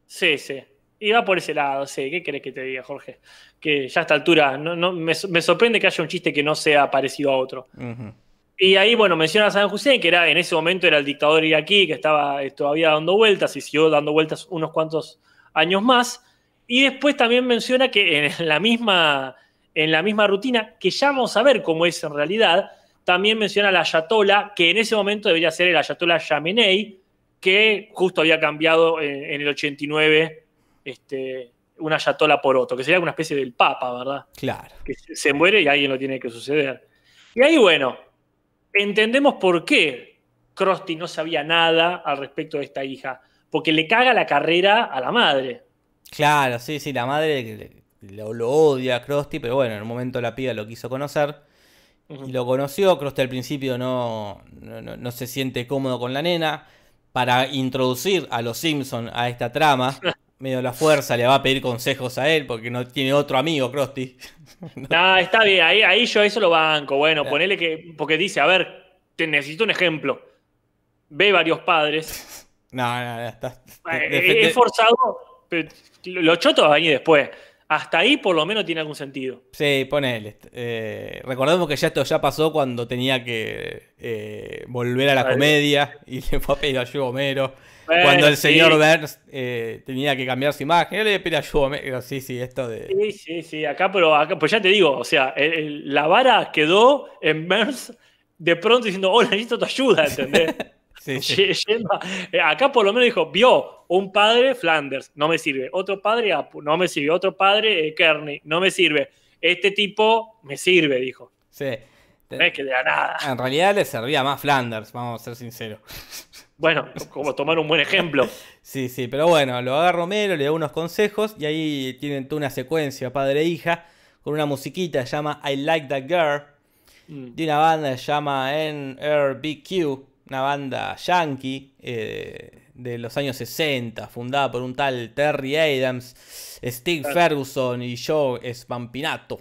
Sí, sí. Y va por ese lado, sí. ¿Qué querés que te diga, Jorge? Que ya a esta altura no, no, me, me sorprende que haya un chiste que no sea parecido a otro. Ujú. Y ahí, bueno, menciona a Saddam Hussein, que era, en ese momento era el dictador iraquí, que estaba eh, todavía dando vueltas y siguió dando vueltas unos cuantos años más. Y después también menciona que en *laughs* la misma, en la misma rutina, que ya vamos a ver cómo es en realidad, también menciona a la Ayatollah, que en ese momento debería ser el Ayatollah Yamenei, que justo había cambiado en, en el 89 este, un Ayatollah por otro, que sería una especie del Papa, ¿verdad? Claro. que se muere y alguien lo tiene que suceder. Y ahí, bueno, entendemos por qué Krusty no sabía nada al respecto de esta hija. Porque le caga la carrera a la madre. Claro, sí, sí, la madre lo, lo odia a Krusty, pero bueno, en un momento la piba lo quiso conocer. Y lo conoció, Krusty al principio no, no, no- no se siente cómodo con la nena. Para introducir a los Simpson a esta trama, *laughs* medio la fuerza le va a pedir consejos a él porque no tiene otro amigo, Krusty. *laughs* No, está bien, ahí, ahí yo eso lo banco. Bueno, Claro. ponele que. Porque dice, a ver, te necesito un ejemplo. Ve varios padres. *laughs* No, no, no, está. Eh, de- es forzado, pero lo choto va a venir después. Hasta ahí por lo menos tiene algún sentido. Sí, ponele. Eh, recordemos que ya esto ya pasó cuando tenía que eh, volver a la Vale. comedia y le fue a pedir ayuda a Homero. Bueno, cuando el sí. señor Burns eh, tenía que cambiar su imagen, él le pide ayuda. Sí, sí, esto de. Sí, sí, sí, acá, pero acá, pues ya te digo, o sea, el- el- la vara quedó en Burns de pronto diciendo, oh, necesito tu ayuda, ¿entendés? *laughs* Sí, sí. Yendo eh, acá por lo menos dijo, vio un padre Flanders, no me sirve, otro padre Apu, no me sirve, otro padre eh, Kearney, no me sirve, este tipo me sirve, dijo. sí. No es que de la nada. En realidad le servía más Flanders, vamos a ser sinceros. Bueno, como tomar un buen ejemplo. *laughs* Sí, sí, pero bueno, lo agarra Homero, le da unos consejos y ahí tienen toda una secuencia padre e hija con una musiquita que se llama I Like That Girl Mm. de una banda que se llama NRBQ, una banda yankee eh, de los años 60, fundada por un tal Terry Adams, Steve Claro. Ferguson y Joe Spampinato.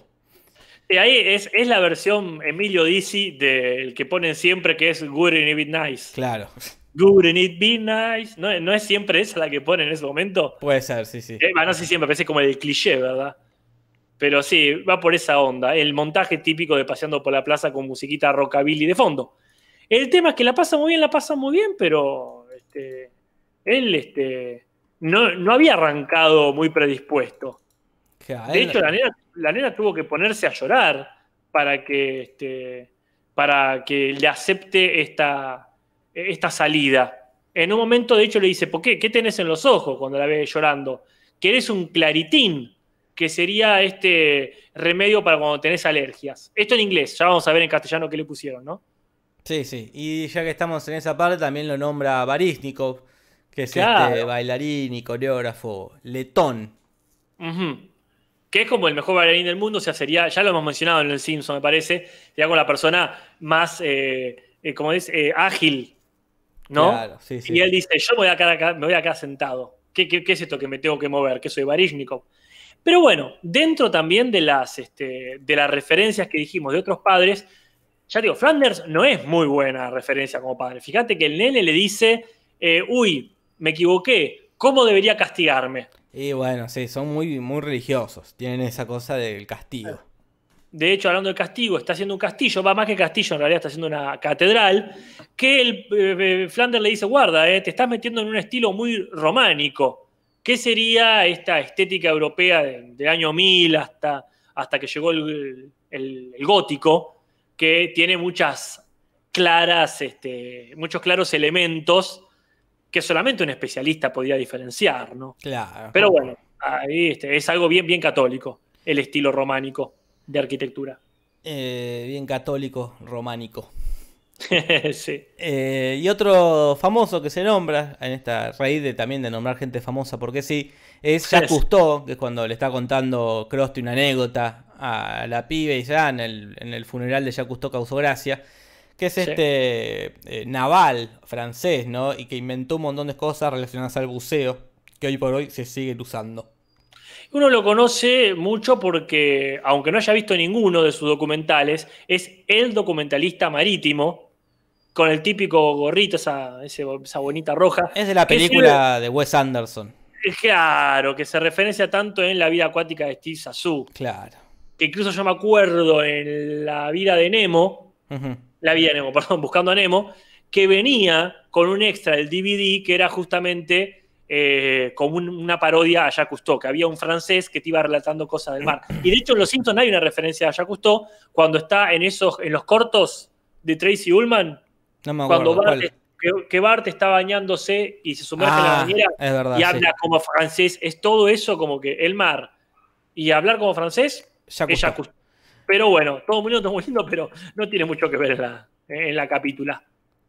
Y ahí es, es la versión Emilio Dizzy del que ponen siempre que es Good and It Nice. Claro, Good and It Be Nice. ¿No, no es siempre esa la que ponen en ese momento? puede ser, sí, sí. Eh, bueno, no sé siempre, parece como el cliché, ¿verdad? Pero sí, va por esa onda. El montaje típico de paseando por la plaza con musiquita rockabilly de fondo. El tema es que la pasa muy bien, la pasa muy bien, pero este, él este, no, no había arrancado muy predispuesto. De hecho, la nena, la nena tuvo que ponerse a llorar para que, este, para que le acepte esta, esta salida. En un momento, de hecho, le dice, ¿por qué? ¿Qué tenés en los ojos cuando la ve llorando? Que eres un claritín, que sería este remedio para cuando tenés alergias. Esto en inglés, ya vamos a ver en castellano qué le pusieron, ¿no? Sí, sí. Y ya que estamos en esa parte, también lo nombra Baryshnikov, que es Claro. este bailarín y coreógrafo letón. Que es como el mejor bailarín del mundo, o sea, sería, ya lo hemos mencionado en el Simpson, me parece, sería como la persona más, eh, eh, como es, eh, ágil, ¿no? Claro, sí, sí. Y él dice, yo me voy a quedar acá, me voy sentado. ¿Qué, qué, qué es esto que me tengo que mover? Que soy Baryshnikov. Pero bueno, dentro también de las, este, de las referencias que dijimos de otros padres, ya digo, Flanders no es muy buena referencia como padre. Fíjate que el nene le dice, eh, uy, me equivoqué, ¿cómo debería castigarme? Y bueno, sí, son muy, muy religiosos, tienen esa cosa del castigo. De hecho, hablando del castigo, está haciendo un castillo, va más que castillo, en realidad está haciendo una catedral, que el eh, eh, Flanders le dice, guarda, te estás metiendo en un estilo muy románico. ¿Qué sería esta estética europea del año 1000 hasta, hasta que llegó el, gótico, que tiene muchas claras, este, muchos claros elementos que solamente un especialista podía diferenciar, ¿no? Claro. Pero bueno, ahí este, es algo bien, bien católico, el estilo románico de arquitectura. Eh, bien católico, románico. *laughs* sí. Eh, y otro famoso que se nombra, en esta raíz de también de nombrar gente famosa, porque sí, es Jacques Cousteau, que es cuando le está contando Krusty una anécdota a la pibe y ya en el, en el funeral de Jacques Cousteau causó gracia, que es este eh, naval francés, ¿no? Y que inventó un montón de cosas relacionadas al buceo, que hoy por hoy se siguen usando. Uno lo conoce mucho porque, aunque no haya visto ninguno de sus documentales, es el documentalista marítimo, con el típico gorrito, esa, esa bonita roja. Es de la película de Wes Anderson. Claro, que se referencia tanto en la vida acuática de Steve Zissou. Claro. Que incluso yo me acuerdo en la vida de Nemo, la vida de Nemo, *laughs* perdón, buscando a Nemo, que venía con un extra del DVD que era justamente eh, como una parodia a Jacques Cousteau, que había un francés que te iba relatando cosas del mar. Y de hecho en Los Simpsons hay una referencia a Jacques Cousteau cuando está en esos, en los cortos de Tracy Ullman, cuando Bart, que, Bart está bañándose y se sumerge en la ah, bañera y habla como francés, es todo eso como que el mar. Y hablar como francés es Pero bueno, todo muy lindo, todo muy lindo, pero no tiene mucho que ver en la, en la capítula.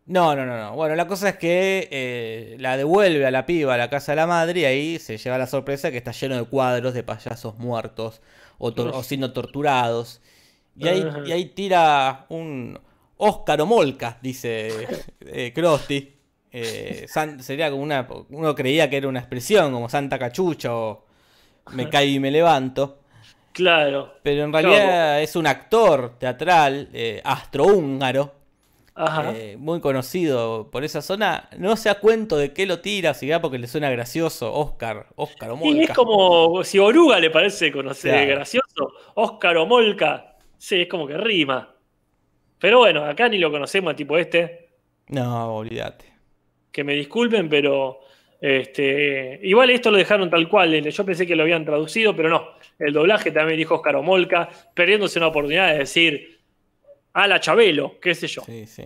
No, no, no, no. Bueno, la cosa es que eh, la devuelve a la piba a la casa de la madre y ahí se lleva la sorpresa que está lleno de cuadros de payasos muertos o, siendo torturados. Y ahí, y ahí tira un, Óscar Molca, dice *laughs* eh, Krusty. Eh, sería como una. Uno creía que era una expresión, como Santa Cachucha o Me caigo y me levanto. Claro. Pero en realidad es un actor teatral eh, astrohúngaro. Eh, muy conocido por esa zona. No se da cuenta de qué lo tira, si porque le suena gracioso. Oscar, Oscar Molca. Y es como si Oruga le parece conocer gracioso. Oscar Molca. Sí, es como que rima. Pero bueno, acá ni lo conocemos tipo este. No, olvídate. Que me disculpen, pero este, igual esto lo dejaron tal cual. Eh, yo pensé que lo habían traducido, pero no. El doblaje también dijo Oscar Omolka, perdiéndose una oportunidad de decir a la Chabelo, qué sé yo. Sí, sí.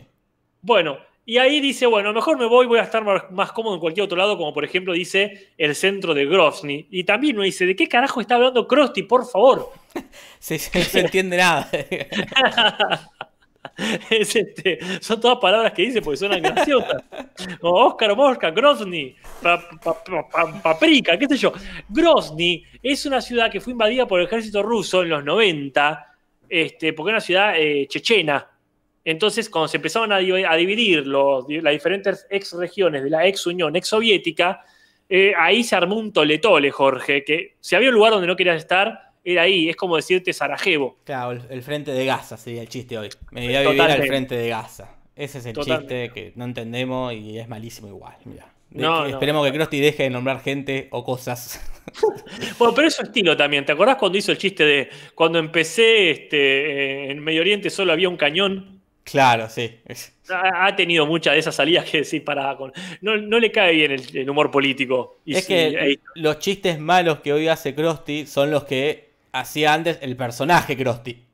Bueno, y ahí dice, bueno, mejor me voy, voy a estar más, cómodo en cualquier otro lado, como por ejemplo dice el centro de Grozny. Y también uno dice, ¿de qué carajo está hablando Krusty, por favor? *laughs* sí, sí, no se entiende nada. *laughs* Este, son todas palabras que dice porque suenan graciosas. Oscar Mosca, Grozny, Paprika, qué sé yo. Grozny es una ciudad que fue invadida por el ejército ruso en los 90, este, porque era una ciudad eh, chechena. Entonces, cuando se empezaron a, dividir los, las diferentes ex regiones de la ex Unión ex soviética, eh, ahí se armó un tole-tole, Jorge, que si había un lugar donde no querías estar, era ahí, es como decirte Sarajevo. Claro, el, frente de Gaza sería el chiste hoy. Me voy a vivir al frente de Gaza. Ese es el chiste que no entendemos y es malísimo igual. Esperemos que Krusty deje de nombrar gente o cosas. *laughs* bueno, pero es su estilo también. ¿Te acordás cuando hizo el chiste de cuando empecé este, en Medio Oriente solo había un cañón? Claro, sí. Ha, tenido muchas de esas salidas que sí, para con. No, le cae bien el, humor político. es que los chistes malos que hoy hace Krusty son los que hacía antes el personaje Krusty.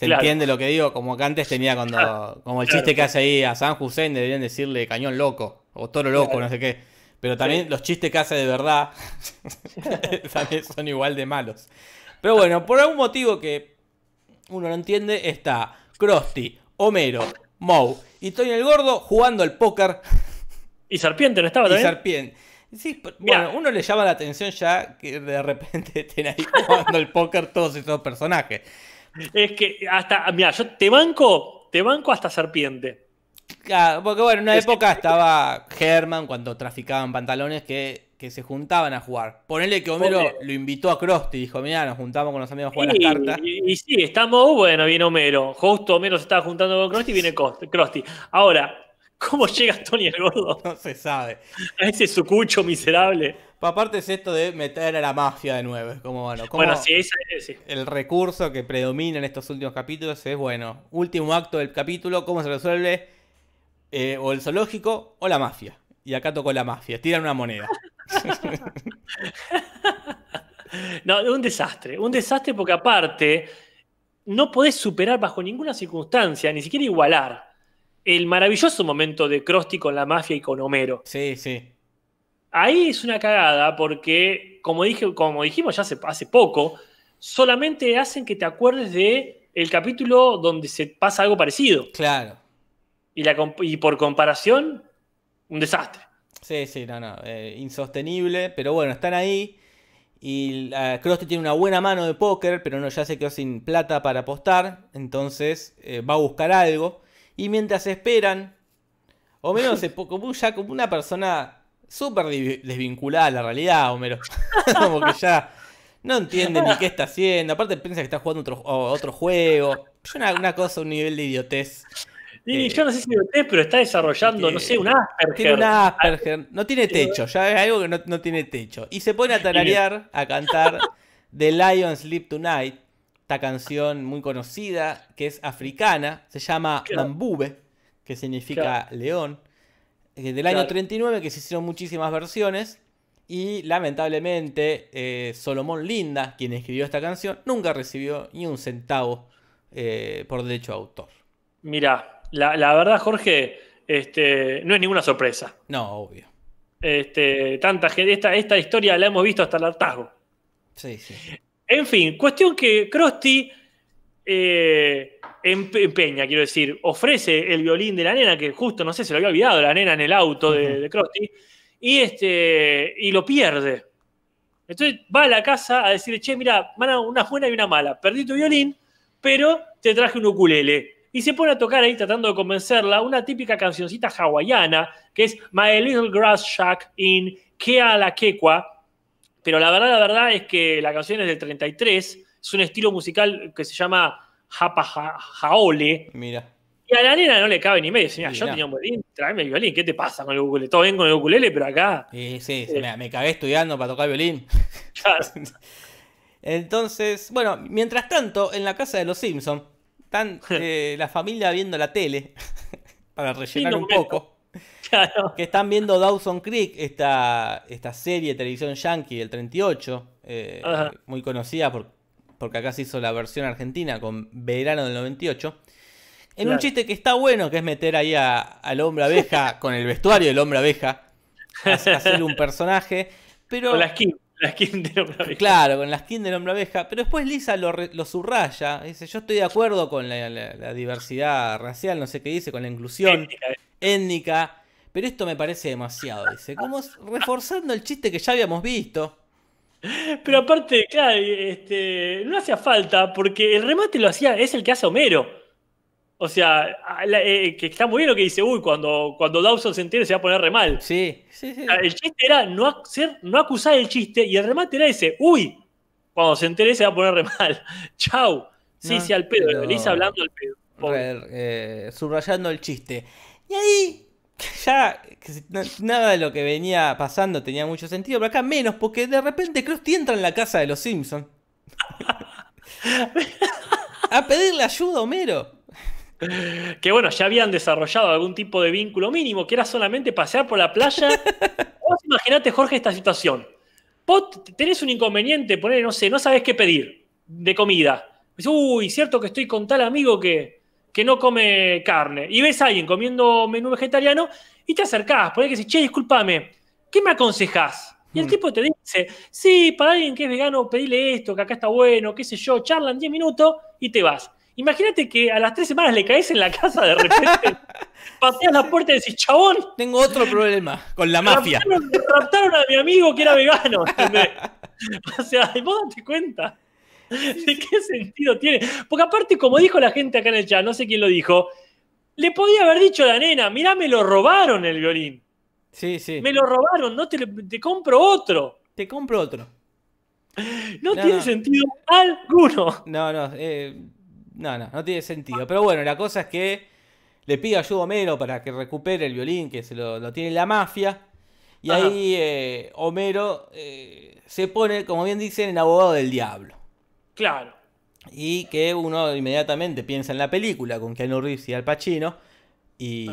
¿Se entiende lo que digo? Como que antes tenía cuando. *laughs* Como el chiste que hace ahí a San Hussein deberían decirle cañón loco. O toro loco, no sé qué. Pero también los chistes que hace de verdad *laughs* *laughs* también son igual de malos. Pero bueno, por algún motivo que uno no entiende, está Krusty, Homero, Moe y Tony el Gordo jugando al póker. Y Serpiente no estaba también. Y Serpiente. Sí, bueno, uno le llama la atención ya que de repente estén ahí jugando el póker todos esos personajes. Es que hasta, mira, yo te banco, te banco hasta serpiente. porque bueno, en una época estaba Herman cuando traficaban pantalones que que se juntaban a jugar. Ponele que Homero lo invitó a Krusty, dijo, mira, nos juntamos con los amigos a jugar Y, las cartas. y- y sí, estamos, bueno, viene Homero. Justo Homero se estaba juntando con Krusty y viene Krusty. Ahora, ¿cómo llega Tony el gordo *laughs* No se sabe. a ese sucucho miserable? Pa- Aparte es esto de meter a la mafia de nuevo. es Como, bueno, como Bueno, sí, el recurso que predomina en estos últimos capítulos es, bueno, último acto del capítulo, ¿cómo se resuelve? Eh, o el zoológico o la mafia. Y acá tocó la mafia, tiran una moneda. *laughs* No, un desastre. Un desastre porque aparte no podés superar bajo ninguna circunstancia, ni siquiera igualar, el maravilloso momento de Krusty con la mafia y con Homero. Sí, sí. Ahí es una cagada porque, como, dije, como dijimos ya hace, hace poco, solamente hacen que te acuerdes de el capítulo donde se pasa algo parecido. Claro. Y, la, y por comparación, un desastre. Sí, sí, no, no. eh, insostenible, pero bueno, están ahí. Y la Krusty tiene una buena mano de póker, pero no, ya se quedó sin plata para apostar. Entonces eh, va a buscar algo. Y mientras esperan, *laughs* se po- como ya como una persona súper desvinculada a la realidad, Homero. *laughs* como que ya no entiende ni qué está haciendo. Aparte piensa que está jugando otro, otro juego. Es una, una cosa, un nivel de idiotez. Y Eh, yo no sé si usted, pero está desarrollando, tiene- no sé, un Asperger. Tiene un Asperger. No tiene techo, ya es algo que no, no tiene techo. Y se pone a *laughs* tararear, a cantar The Lion Sleep Tonight. Esta canción muy conocida, que es africana. Se llama. Mambube, que significa león. Del año Claro. 39, que se hicieron muchísimas versiones. Y lamentablemente, eh, Solomón Linda, quien escribió esta canción, nunca recibió ni un centavo eh, por derecho de autor. Mira, la, la verdad, Jorge, este, no es ninguna sorpresa. No, obvio. Este, tanta gente, esta, esta historia la hemos visto hasta el hartazgo. Sí, sí. En fin, cuestión que Krusty eh, empeña, quiero decir, ofrece el violín de la nena, que justo, no sé, se lo había olvidado la nena en el auto de, de y, este, y lo pierde. Entonces va a la casa a decirle, che, mira, mana, una buena y una mala, perdí tu violín, pero te traje un ukulele. Y se pone a tocar ahí tratando de convencerla una típica cancioncita hawaiana, que es My Little Grass Shack in Kealakequa, pero la verdad, la verdad es que la canción es del 33, es un estilo musical que se llama Japa Ja- Jaole, Mira. y a la nena no le cabe ni medio. Dice, "Mira, Sí, yo no. tenía un violín, tráeme el violín, ¿qué te pasa con el ukulele? Todo bien con el ukulele, pero acá... Sí, sí, se me, me cagué estudiando para tocar violín. *laughs* claro, *laughs* Entonces, bueno, mientras tanto, en la casa de los Simpsons, están *laughs* eh, la familia viendo la tele, para rellenar un poco, claro. que están viendo Dawson Creek, esta, esta serie de televisión yankee del 38, eh, muy conocida por- porque acá se hizo la versión argentina con Verano del 98. En un chiste que está bueno, que es meter ahí a- al hombre abeja *laughs* con el vestuario del hombre abeja, hacer un personaje, pero... Con la skin, la skin de Hombre Abeja. Claro, con la skin del hombre abeja. Pero después Lisa lo, lo subraya. Dice, yo estoy de acuerdo con la, la- la diversidad racial, no sé qué dice, con la inclusión Étnica, étnica. Pero esto me parece demasiado, dice. Como reforzando el chiste que ya habíamos visto. Pero aparte, claro, este, no hacía falta porque el remate lo hacía, es el que hace Homero. O sea, la- eh, que está muy bien lo que dice, uy, cuando, cuando Dawson se entere se va a poner re mal. Sí, sí, sí. Sea, El chiste era no, hacer, no acusar el chiste y el remate era ese, uy, cuando se entere se va a poner re mal. *laughs* Chau. Sí, No, sí, al pedo, pero- Elisa hablando al pedo. Re- eh, subrayando el chiste. Y ahí ya que si- no- nada de lo que venía pasando tenía mucho sentido, pero acá menos, porque de repente Krusty entra en la casa de los Simpsons. *laughs* a pedirle ayuda a Homero. Que bueno, ya habían desarrollado algún tipo de vínculo mínimo, que era solamente pasear por la playa. *laughs* Vos imaginate, Jorge, esta situación. Vos tenés un inconveniente, poner, no sé, no sabés qué pedir de comida. Dices, uy, cierto que estoy con tal amigo que, que no come carne. Y ves a alguien comiendo menú vegetariano y te acercás, ponés que decís, che, discúlpame, ¿qué me aconsejás? Y el Mm. tipo te dice, sí, para alguien que es vegano, pedile esto, que acá está bueno, qué sé yo, charlan 10 minutos y te vas. Imagínate que a las tres semanas le caes en la casa de repente, *laughs* pateas la puerta y decís, chabón, Tengo otro problema con la mafia. raptaron, raptaron a mi amigo que era vegano. *laughs* O sea, vos date cuenta. *laughs* ¿De qué sentido tiene? Porque aparte, como dijo la gente acá en el chat, no sé quién lo dijo, le podía haber dicho a la nena, mirá, me lo robaron el violín. Sí, sí. Me lo robaron, no te, te compro otro. Te compro otro. No, No, tiene no. sentido alguno. No, no, eh, no, no, no tiene sentido. Pero bueno, la cosa es que le pide ayuda a Homero para que recupere el violín que se lo, lo tiene la mafia. Y Ajá. ahí eh, Homero eh, se pone, como bien dicen, en abogado del diablo. Claro. Y que uno inmediatamente piensa en la película con Keanu Reeves y Al Pacino. Y,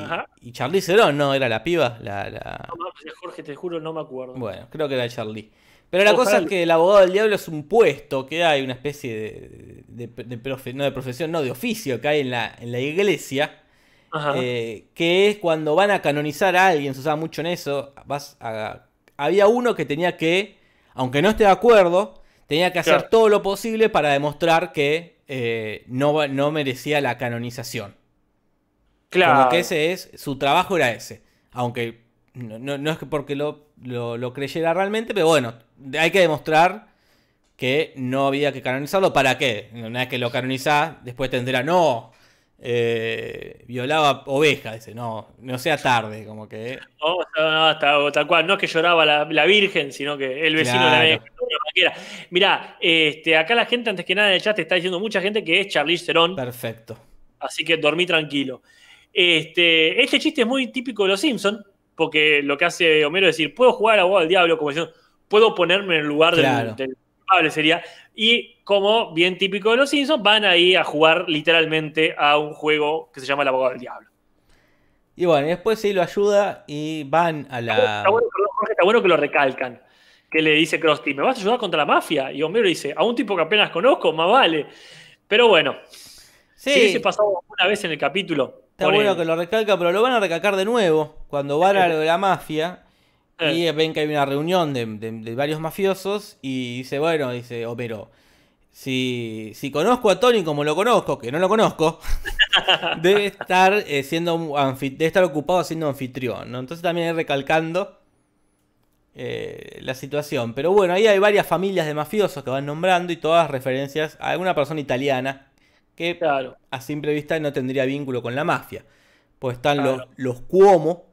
Charlize Theron, ¿no? Era la piba. La, la- No mames, Jorge, te juro, no me acuerdo. Bueno, creo que era Charlie. Pero la Ojalá cosa es que el abogado del diablo es un puesto que hay, una especie de, de- de profe- no de profesión, no de oficio que hay en la, en la iglesia, eh, que es cuando van a canonizar a alguien, se usaba mucho en eso, vas a- había uno que tenía que, aunque no esté de acuerdo, tenía que hacer Claro. todo lo posible para demostrar que eh, no, no merecía la canonización. claro. Como que ese es, su trabajo era ese. Aunque no, no- no es que porque lo, lo, lo creyera realmente, pero bueno, hay que demostrar que no había que canonizarlo. ¿Para qué? Una vez que lo canonizás, después tendrá, no, eh, violaba ovejas, dice, no, no sea tarde, como que... No, no, no, tal cual. No es que lloraba la, la Virgen, sino que el vecino Claro. la veía manera. Mirá, este, acá la gente, antes que nada en el chat, te está diciendo mucha gente que es Charlize Theron, Perfecto. así que dormí tranquilo. Este, este chiste es muy típico de los Simpsons, porque lo que hace Homero es decir, puedo jugar a abogado del diablo, como diciendo, puedo ponerme en el lugar del- culpable, sería. Y como bien típico de los Simpsons, van ahí a jugar literalmente a un juego que se llama el abogado del diablo. Y bueno, y después sí lo ayuda y van a la... Está bueno, perdón, Jorge, está bueno que lo recalcan. Que le dice Krusty, ¿me vas a ayudar contra la mafia? Y Homero dice, a un tipo que apenas conozco, más vale. Pero bueno, Sí, si hubiese pasado una vez en el capítulo. Está bueno el- que lo recalca, pero lo van a recalcar de nuevo cuando van a lo de la mafia y Eh. ven que hay una reunión de, de- de varios mafiosos y dice, bueno, dice Homero, si, si conozco a Tony como lo conozco, que no lo conozco, *laughs* debe estar eh, siendo debe estar ocupado siendo anfitrión, ¿no? Entonces también recalcando eh, la situación. Pero bueno, ahí hay varias familias de mafiosos que van nombrando y todas referencias a alguna persona italiana que Claro. a simple vista no tendría vínculo con la mafia. Pues están Claro. los, los Cuomo,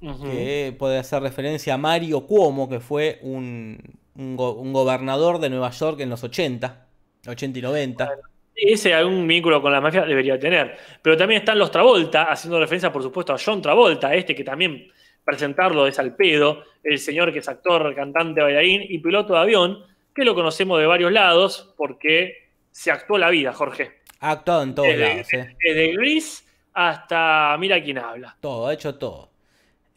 que puede hacer referencia a Mario Cuomo, que fue un, un go- un gobernador de Nueva York en los 80, 80 y 90. Ese algún vínculo con la mafia debería tener. Pero también están los Travolta, haciendo referencia, por supuesto, a John Travolta, este que también presentarlo es al pedo, el señor que es actor, cantante, bailarín y piloto de avión, que lo conocemos de varios lados porque se actuó la vida, Jorge. Ha actuado en todos Desde, lados, ¿eh? desde Gris hasta Mira quién habla. Todo, ha hecho todo.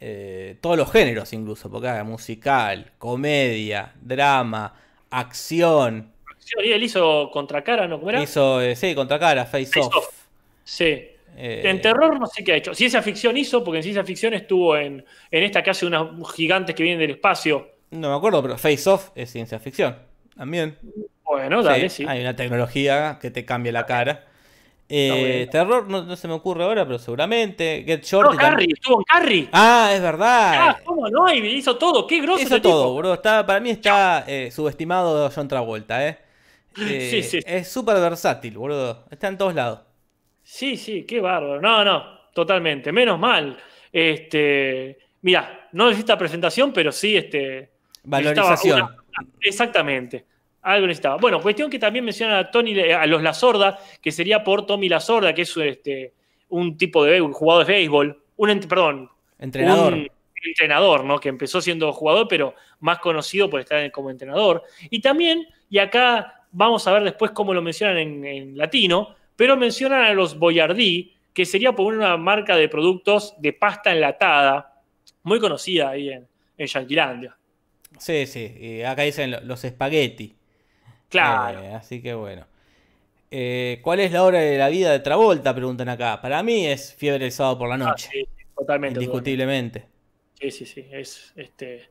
Eh, todos los géneros incluso, porque haga musical, comedia, drama, acción. Y él hizo Contracara, ¿no? ¿Cómo era? Hizo, eh, sí, contra cara, Face, Face Off. Off. Sí. Eh, En terror no sé qué ha hecho. Ciencia ficción hizo, porque en ciencia ficción estuvo en, en esta que hace unos gigantes que vienen del espacio. no me acuerdo, pero Face Off es ciencia ficción. También. Bueno, dale, Sí, sí. Hay una tecnología que te cambia la cara. Eh, terror no, no se me ocurre ahora, pero seguramente. Get Short. Carrie, estuvo en Carrie. Ah, es verdad. Ah, ¿cómo no? Y hizo todo. Qué grosso Hizo todo, tipo. bro. Está, para mí está eh, subestimado John Travolta, ¿eh? *laughs* Eh, Sí, sí. Es súper versátil, boludo. Está en todos lados. Sí, sí, qué bárbaro. No, no, totalmente. Menos mal. Este, mira, no necesita presentación, pero sí, este. Valorización. una- exactamente. Algo necesitaba. Bueno, cuestión que también menciona a Tony, a los La Sorda, que sería por Tommy La Sorda, que es este, un tipo de un jugador de béisbol. Un, ent- perdón, Entrenador. un entrenador, ¿no? Que empezó siendo jugador, pero más conocido por estar como entrenador. Y también, y acá vamos a ver después cómo lo mencionan en, en latino, pero mencionan a los Boyardí, que sería por una marca de productos de pasta enlatada, muy conocida ahí en, en Yanquilandia. Sí, sí. Acá dicen lo- los espagueti. Claro. Eh, así que bueno. Eh, ¿Cuál es la hora de la vida de Travolta? Preguntan acá. Para mí es fiebre el sábado por la Ah, noche. sí, sí, totalmente. indiscutiblemente. Sí, sí, sí. Es, este,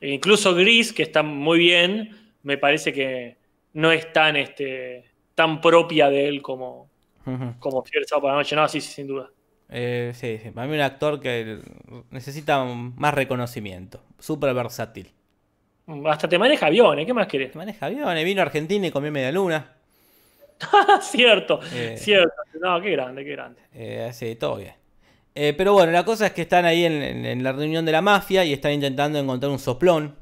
incluso Gris, que está muy bien, me parece que no es tan, este, tan propia de él como, Ujú. como Fiebre Sábado por la Noche. No, sí, sí, sin duda. Eh, sí, sí. Para mí un actor que necesita más reconocimiento. Súper versátil. Hasta te maneja aviones, ¿qué más querés? Que maneja aviones, vino a Argentina y comió media luna. *laughs* cierto, Eh. cierto. No, qué grande, qué grande. Eh, sí, todo bien. Eh, pero bueno, la cosa es que están ahí en, en- en la reunión de la mafia y están intentando encontrar un soplón.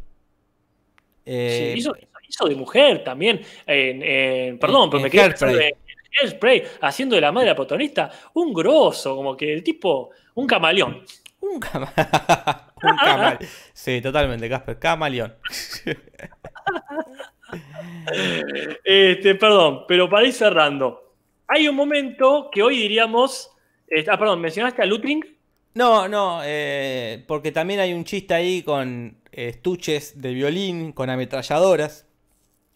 Eh, Sí, hizo, hizo de mujer también. En, en- perdón, pero me quedé en Hairspray, haciendo de la madre la protagonista un grosso, como que el tipo, un camaleón. Un, cama- *laughs* un camaleón. Sí, totalmente, Casper. Camaleón. *laughs* Este, perdón, pero para ir cerrando, hay un momento que hoy diríamos. eh, ah, perdón, ¿mencionaste a Lutring? No, no, eh, porque también hay un chiste ahí con eh, estuches de violín, con ametralladoras,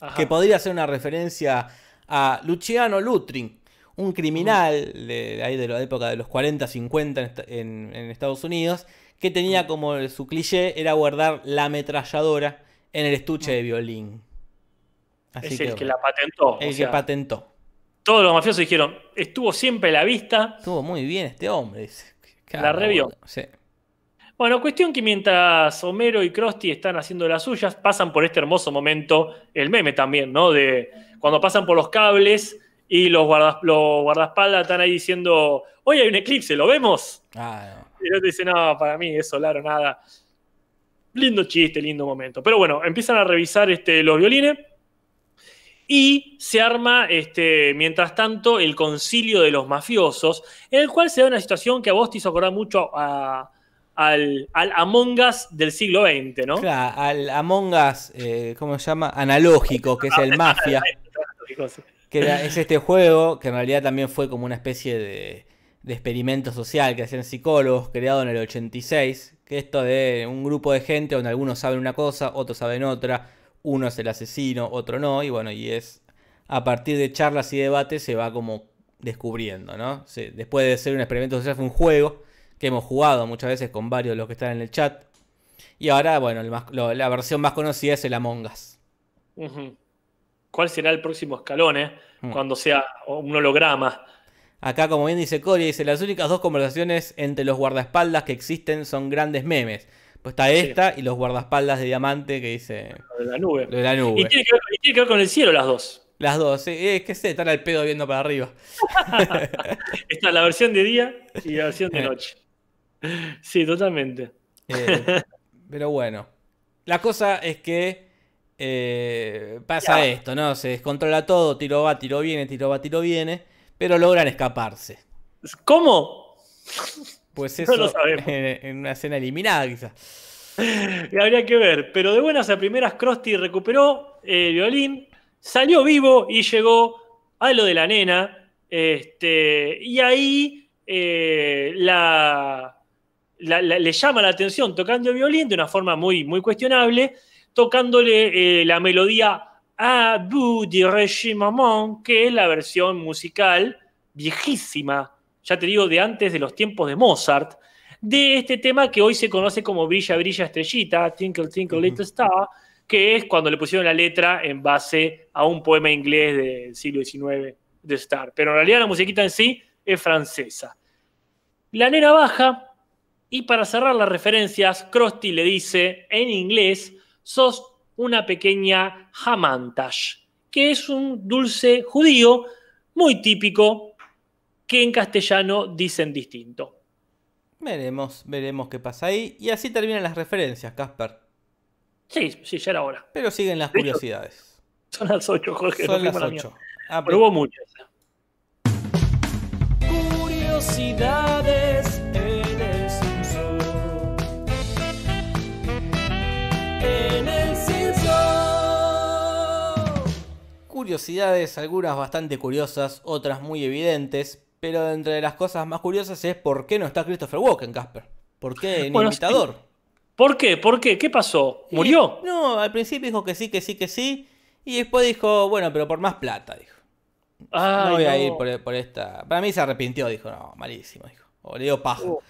Ajá. que podría ser una referencia a Luciano Lutring, un criminal de, ahí de la época de los 40, 50 en, esta- en- en Estados Unidos, que tenía como su cliché era guardar la ametralladora en el estuche de violín. Así es el que la patentó. el o que patentó. todos los mafiosos dijeron, estuvo siempre a la vista. Estuvo muy bien este hombre, dice. La revió. Sí. Bueno, cuestión que mientras Homero y Krusty están haciendo las suyas, pasan por este hermoso momento, el meme también, ¿no? De cuando pasan por los cables y los, guardas, los guardaespaldas están ahí diciendo, hoy hay un eclipse, ¿lo vemos? Ah, no. Y el otro dice, no, para mí es solar o nada. Lindo chiste, lindo momento. Pero bueno, empiezan a revisar este, los violines y se arma, este, mientras tanto, el concilio de los mafiosos, en el cual se da una situación que a vos te hizo acordar mucho a- al, al Among Us del siglo XX, ¿no? Claro, al Among Us, eh, ¿cómo se llama? Analógico, que es el Mafia. *laughs* que era- es este juego que en realidad también fue como una especie de, de experimento social que hacían psicólogos, creado en el 86, que esto de un grupo de gente donde algunos saben una cosa, otros saben otra, uno es el asesino, otro no, y bueno, y es a partir de charlas y debates se va como descubriendo, ¿no? Se- después de ser un experimento social fue un juego que hemos jugado muchas veces con varios de los que están en el chat, y ahora, bueno, el más- lo- la versión más conocida es el Among Us. ¿Cuál será el próximo escalón, eh? Mm. Cuando sea un holograma. Acá, como bien dice Cory, dice, las únicas dos conversaciones entre los guardaespaldas que existen son grandes memes. Pues está esta y los guardaespaldas de diamante que dice lo de la nube. lo de la Y nube. tiene, que ver, y tiene que ver con el cielo las dos. Las dos, sí, es que se están al pedo viendo para arriba. *laughs* Esta es la versión de día y la versión de Eh. *laughs* noche. *laughs* Sí, totalmente. Eh, *laughs* pero bueno, la cosa es que eh, pasa Ya. esto, ¿no? Se descontrola todo, tiro va, tiro viene, tiro va, tiro viene, pero logran escaparse. ¿Cómo? Pues *laughs* No eso lo sabemos. en, en una escena eliminada quizás. Y habría que ver. Pero de buenas a primeras, Krusty recuperó el violín, salió vivo y llegó a lo de la nena. Este, y ahí eh, la, la- la- le llama la atención tocando el violín de una forma muy, muy cuestionable, tocándole eh, la melodía A bout de que es la versión musical viejísima, ya te digo, de antes de los tiempos de Mozart, de este tema que hoy se conoce como Brilla, Brilla, Estrellita, Tinkle, Tinkle, Little Star, que es cuando le pusieron la letra en base a un poema inglés del siglo XIX de Star. Pero en realidad la musiquita en sí es francesa. La nena baja y para cerrar las referencias, Krusty le dice en inglés, sos una pequeña hamantash, que es un dulce judío muy típico que en castellano dicen distinto. Veremos, veremos qué pasa ahí. Y así terminan las referencias, Casper. Sí, sí, ya era hora. Pero siguen las curiosidades. Son las 8, Jorge. Son las fuimos a la mierda. 8. Ah, Pero hubo muchas. Curiosidades curiosidades, algunas bastante curiosas, otras muy evidentes. Pero entre las cosas más curiosas es por qué no está Christopher Walken, Casper. ¿Por qué en Bueno, invitador? ¿Por qué? ¿Por qué? ¿Qué pasó? ¿Murió? Y- no, al principio dijo que sí, que sí, que sí. Y después dijo, bueno, pero por más plata, dijo. Ay, no voy a ir por, por esta. Para mí se arrepintió, dijo, no, malísimo, dijo. O le dio paja. Uh.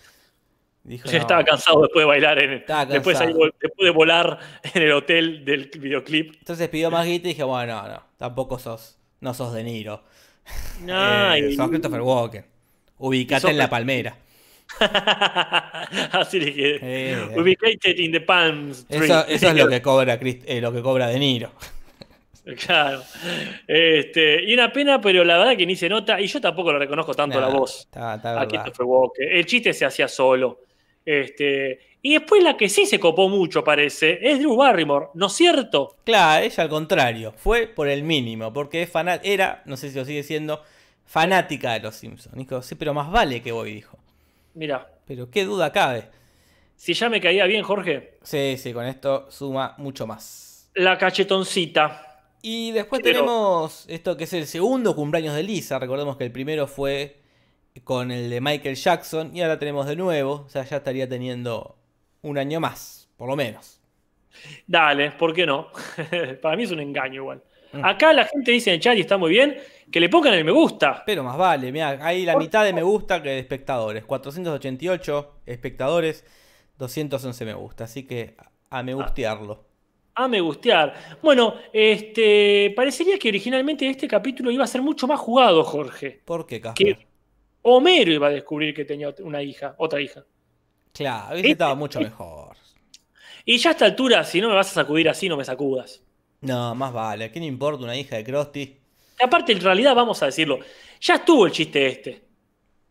Dijo, "No". estaba cansado después de bailar, en después, ahí después de volar *laughs* en el hotel del videoclip. Entonces pidió más guita y dije, bueno, no, no, tampoco sos, no sos De Niro. Ay, *laughs* Eh, sos Christopher Walken. Ubicate sos en la palmera. *laughs* Así le dije. Eh, Ubicated in the Palm Tree. Eso, eso es lo que cobra eh, lo que cobra De Niro. Claro. Este, y una pena, pero la verdad que ni se nota, y yo tampoco lo reconozco tanto la Nah, voz Está, está a. Christopher Walken. El chiste se hacía solo. Este, y después la que sí se copó mucho, parece, es Drew Barrymore, ¿no es cierto? Claro, ella al contrario, fue por el mínimo, porque es era, no sé si lo sigue siendo, fanática de los Simpsons. Dijo, sí, pero más vale que voy, dijo. Mira, Pero qué duda cabe. si ya me caía bien, Jorge, Sí, sí, con esto suma mucho más. la cachetoncita. Y después Pero- tenemos esto que es el segundo cumpleaños de Lisa. Recordemos que el primero fue con el de Michael Jackson y ahora tenemos de nuevo. O sea, ya estaría teniendo un año más, por lo menos. Dale, ¿por qué no? *laughs* Para mí es un engaño igual. Mm. Acá la gente dice en el chat y está muy bien que le pongan el me gusta. Pero más vale, mira, hay la mitad de me gusta que de espectadores. 488 espectadores, 211 me gusta. Así que a me gustearlo. A me gustear. Bueno, este parecería que originalmente este capítulo iba a ser mucho más jugado, Jorge. ¿Por qué, Casper? Que Homero iba a descubrir que tenía una hija, otra hija. Claro, ese Este- estaba mucho mejor. Y ya a esta altura, si no me vas a sacudir así, no me sacudas. No, más vale. ¿A quién importa una hija de Krusty? Aparte, en realidad, vamos a decirlo, ya estuvo el chiste este.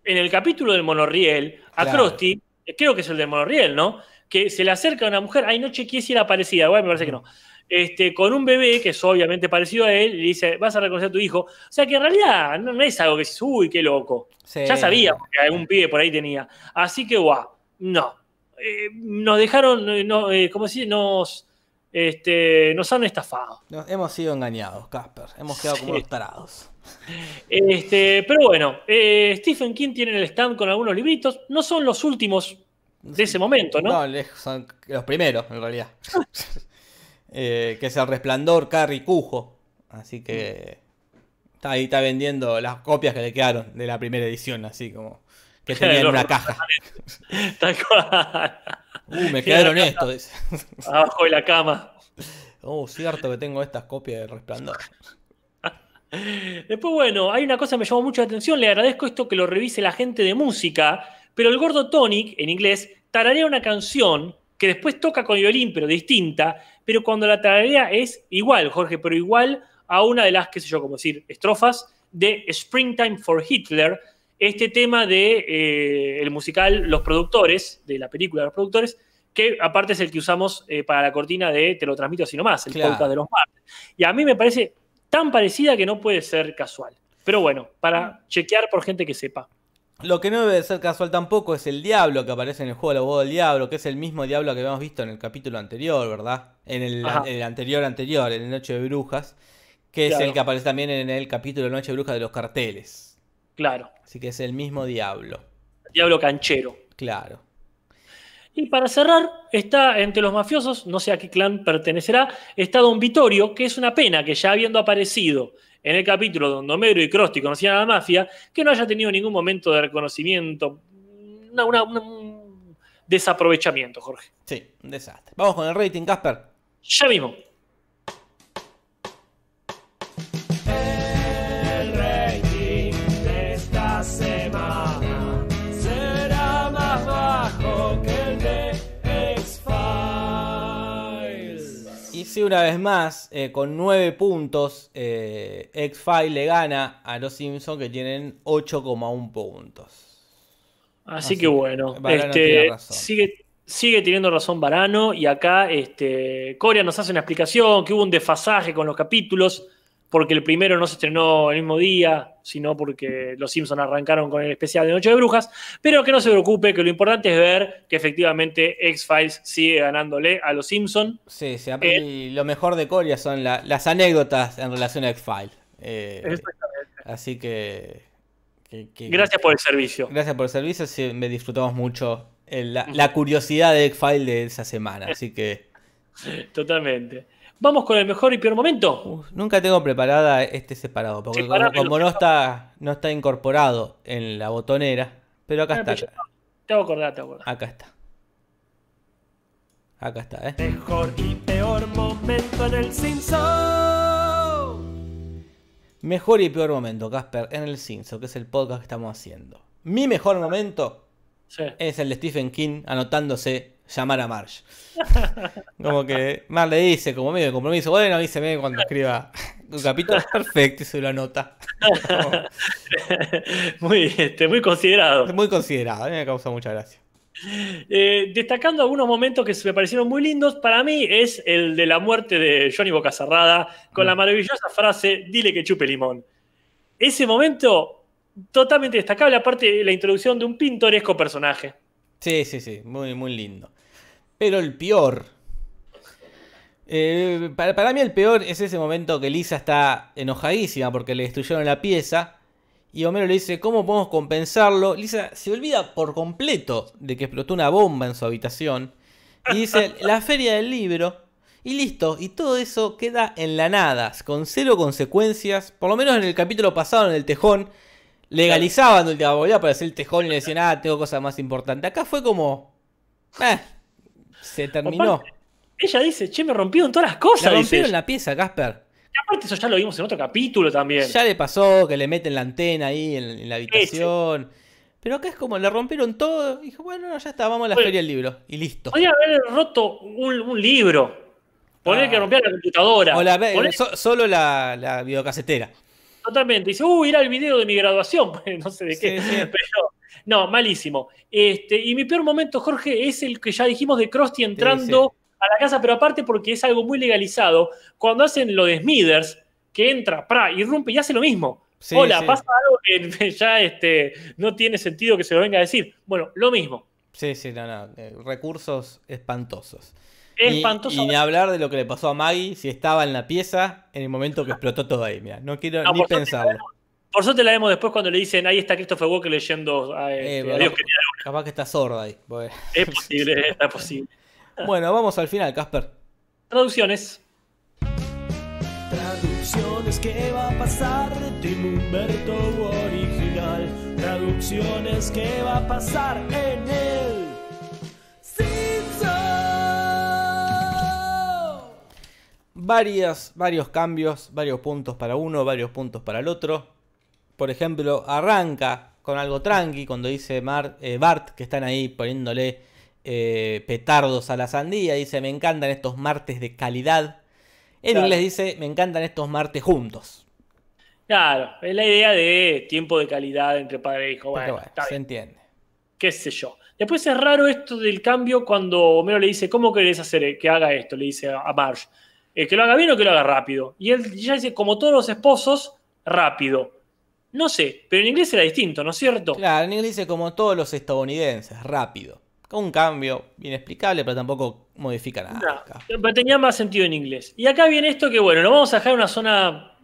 En el capítulo del monorriel, a Claro. Krusty, creo que es el del monorriel, ¿no? Que se le acerca a una mujer, ay, no chequeé si era parecida, igual me parece que no. Este, con un bebé que es obviamente parecido a él, y le dice, vas a reconocer a tu hijo. O sea que en realidad no, no es algo que dices, uy, qué loco. Sí. Ya sabía que algún pibe por ahí tenía. Así que, guau, no. Eh, nos dejaron, no, eh, ¿cómo dice? Nos, este, nos han estafado. Nos hemos sido engañados, Casper. Hemos quedado como unos tarados. Este, pero bueno, eh, Stephen King tiene en el stand con algunos libritos. No son los últimos de ese momento, ¿no? No, son los primeros, en realidad. *laughs* Eh, que es el resplandor, Carrie Cujo. Así que está ahí, está vendiendo las copias que le quedaron de la primera edición, así como que *laughs* tenía en una caja. *laughs* Tal cual. Uh, me quedaron esto. dice. Abajo de la cama. Oh, cierto que tengo estas copias del resplandor. *laughs* Después, bueno, hay una cosa que me llamó mucho la atención. Le agradezco esto que lo revise la gente de música. Pero el gordo Tonic, en inglés, tararea una canción que después toca con violín, pero distinta. Pero cuando la tararea es igual, Jorge, pero igual a una de las, qué sé yo, como decir, estrofas de Springtime for Hitler. Este tema de eh, el musical Los Productores, de la película Los Productores, que aparte es el que usamos eh, para la cortina de Te lo transmito así nomás, el Claro. podcast de los martes. Y a mí me parece tan parecida que no puede ser casual. Pero bueno, para chequear por gente que sepa. Lo que no debe ser casual tampoco es el diablo que aparece en el juego de la voz del diablo, que es el mismo diablo que habíamos visto en el capítulo anterior, ¿verdad? En el, el anterior anterior, en el Noche de Brujas, que es el que aparece también en el capítulo Noche de Brujas de los carteles. Claro, Así que es el mismo diablo, Diablo Canchero. claro. Y para cerrar, está entre los mafiosos, no sé a qué clan pertenecerá, está Don Vittorio, que es una pena que ya habiendo aparecido en el capítulo donde Homero y Krusty conocían a la mafia, que no haya tenido ningún momento de reconocimiento, una- una- una- un desaprovechamiento, Jorge. Sí, un desastre. Vamos con el rating, Casper. Ya mismo. Una vez más, eh, con 9 puntos, eh, X-File le gana a los Simpsons que tienen 8,1 puntos. Así Así que bueno, este, sigue, sigue teniendo razón Varano y acá este, Coria nos hace una explicación que hubo un desfasaje con los capítulos porque el primero no se estrenó el mismo día, sino porque los Simpsons arrancaron con el especial de Noche de Brujas, pero que no se preocupe, que lo importante es ver que efectivamente X-Files sigue ganándole a los Simpsons. Sí, sí, Eh. y lo mejor de Coria son la- las anécdotas en relación a X-File. Eh, así que, que- que- Gracias por el servicio. Gracias por el servicio, sí, me disfrutamos mucho el- la, la curiosidad de X-File de esa semana. Así que *laughs* Totalmente. Vamos con el mejor y peor momento. uf, nunca tengo preparada este separado, porque como, no está no está incorporado en la botonera, pero acá Ah, está. Te hago acordar, te hago acordar. Acá está. Acá está, ¿eh? Mejor y peor momento en el Simpson. Mejor y peor momento, Casper, en el Simpson, que es el podcast que estamos haciendo. Mi mejor momento Sí. es el de Stephen King anotándose llamar a Marge. *laughs* Como que Mar le dice, como medio de compromiso, bueno, avíseme cuando escriba un capítulo. *laughs* Perfecto, y se lo anota. *laughs* muy, este, muy considerado. Muy considerado, a mí me causa mucha gracia. Eh, destacando algunos momentos que me parecieron muy lindos, para mí es el de la muerte de Johnny Bocacerrada con la maravillosa frase, dile que chupe limón. Ese momento totalmente destacable, aparte de la introducción de un pintoresco personaje. Sí, sí, sí, muy, muy lindo. Pero el peor. eh, para, para mí el peor es ese momento que Lisa está enojadísima porque le destruyeron la pieza. Y Homero le dice, ¿cómo podemos compensarlo? Lisa se olvida por completo de que explotó una bomba en su habitación. Y dice, *laughs* la feria del libro. Y listo, y todo eso queda en la nada, con cero consecuencias. Por lo menos en el capítulo pasado, en el tejón, legalizaban el volvía a aparecer el tejón y le decían, ah, tengo cosas más importantes. Acá fue como... eh, se terminó. Aparte, ella dice, che, me rompieron todas las cosas. Le rompieron la pieza, Casper. Y aparte eso ya lo vimos en otro capítulo también. Ya le pasó que le meten la antena ahí en, en la habitación. Pero acá es como le rompieron todo. Y dijo, bueno, no, ya está, vamos a la Bueno. feria del libro. Y listo. Podría haber roto un, un libro. Poner Ah. que rompía la computadora. O la, Poner- so- solo la, la videocasetera. Totalmente. Dice, uy, era el video de mi graduación. *laughs* no sé de qué. Sí, sí. Pero, no, malísimo. Este, y mi peor momento, Jorge, es el que ya dijimos de Krusty entrando a la casa, pero aparte porque es algo muy legalizado. Cuando hacen lo de Smithers, que entra, pra, irrumpe y hace lo mismo. Sí, Hola, pasa algo que *laughs* ya este, no tiene sentido que se lo venga a decir. Bueno, lo mismo. Sí, sí, no, no. eh, recursos espantosos. Y- espantoso. Y, ni hablar de lo que le pasó a Maggie si estaba en la pieza en el momento que explotó todo ahí. Mira, no quiero No, ni pensarlo. Por suerte la vemos después cuando le dicen, ahí está Christopher Walker leyendo a, Eh, este, Adiós, capaz- querida capaz que está sorda ahí. Es posible, *laughs* es posible. Bueno, vamos al final, Casper. Traducciones. Traducciones, ¿qué va a pasar? Tim Humberto original. Traducciones, ¿qué va a pasar en el Simpson? Varias, varios cambios, varios puntos para uno, varios puntos para el otro. Por ejemplo, arranca con algo tranqui cuando dice Mar- eh, Bart que están ahí poniéndole eh, petardos a la sandía. Dice, me encantan estos martes de calidad. En Claro. inglés dice, me encantan estos martes juntos. Claro, es la idea de tiempo de calidad entre padre e hijo. Pero Bueno, bueno, está se bien, entiende. qué sé yo. Después es raro esto del cambio cuando Homero le dice, ¿cómo querés hacer que haga esto? Le dice a Marge. Eh, ¿Que lo haga bien o que lo haga rápido? Y él ya dice, como todos los esposos, rápido. No sé, pero en inglés era distinto, ¿no es cierto? Claro, en inglés dice como todos los estadounidenses, rápido. Con un cambio inexplicable, pero tampoco modifica nada. No, pero tenía más sentido en inglés. Y acá viene esto que, bueno, lo vamos a dejar en una zona.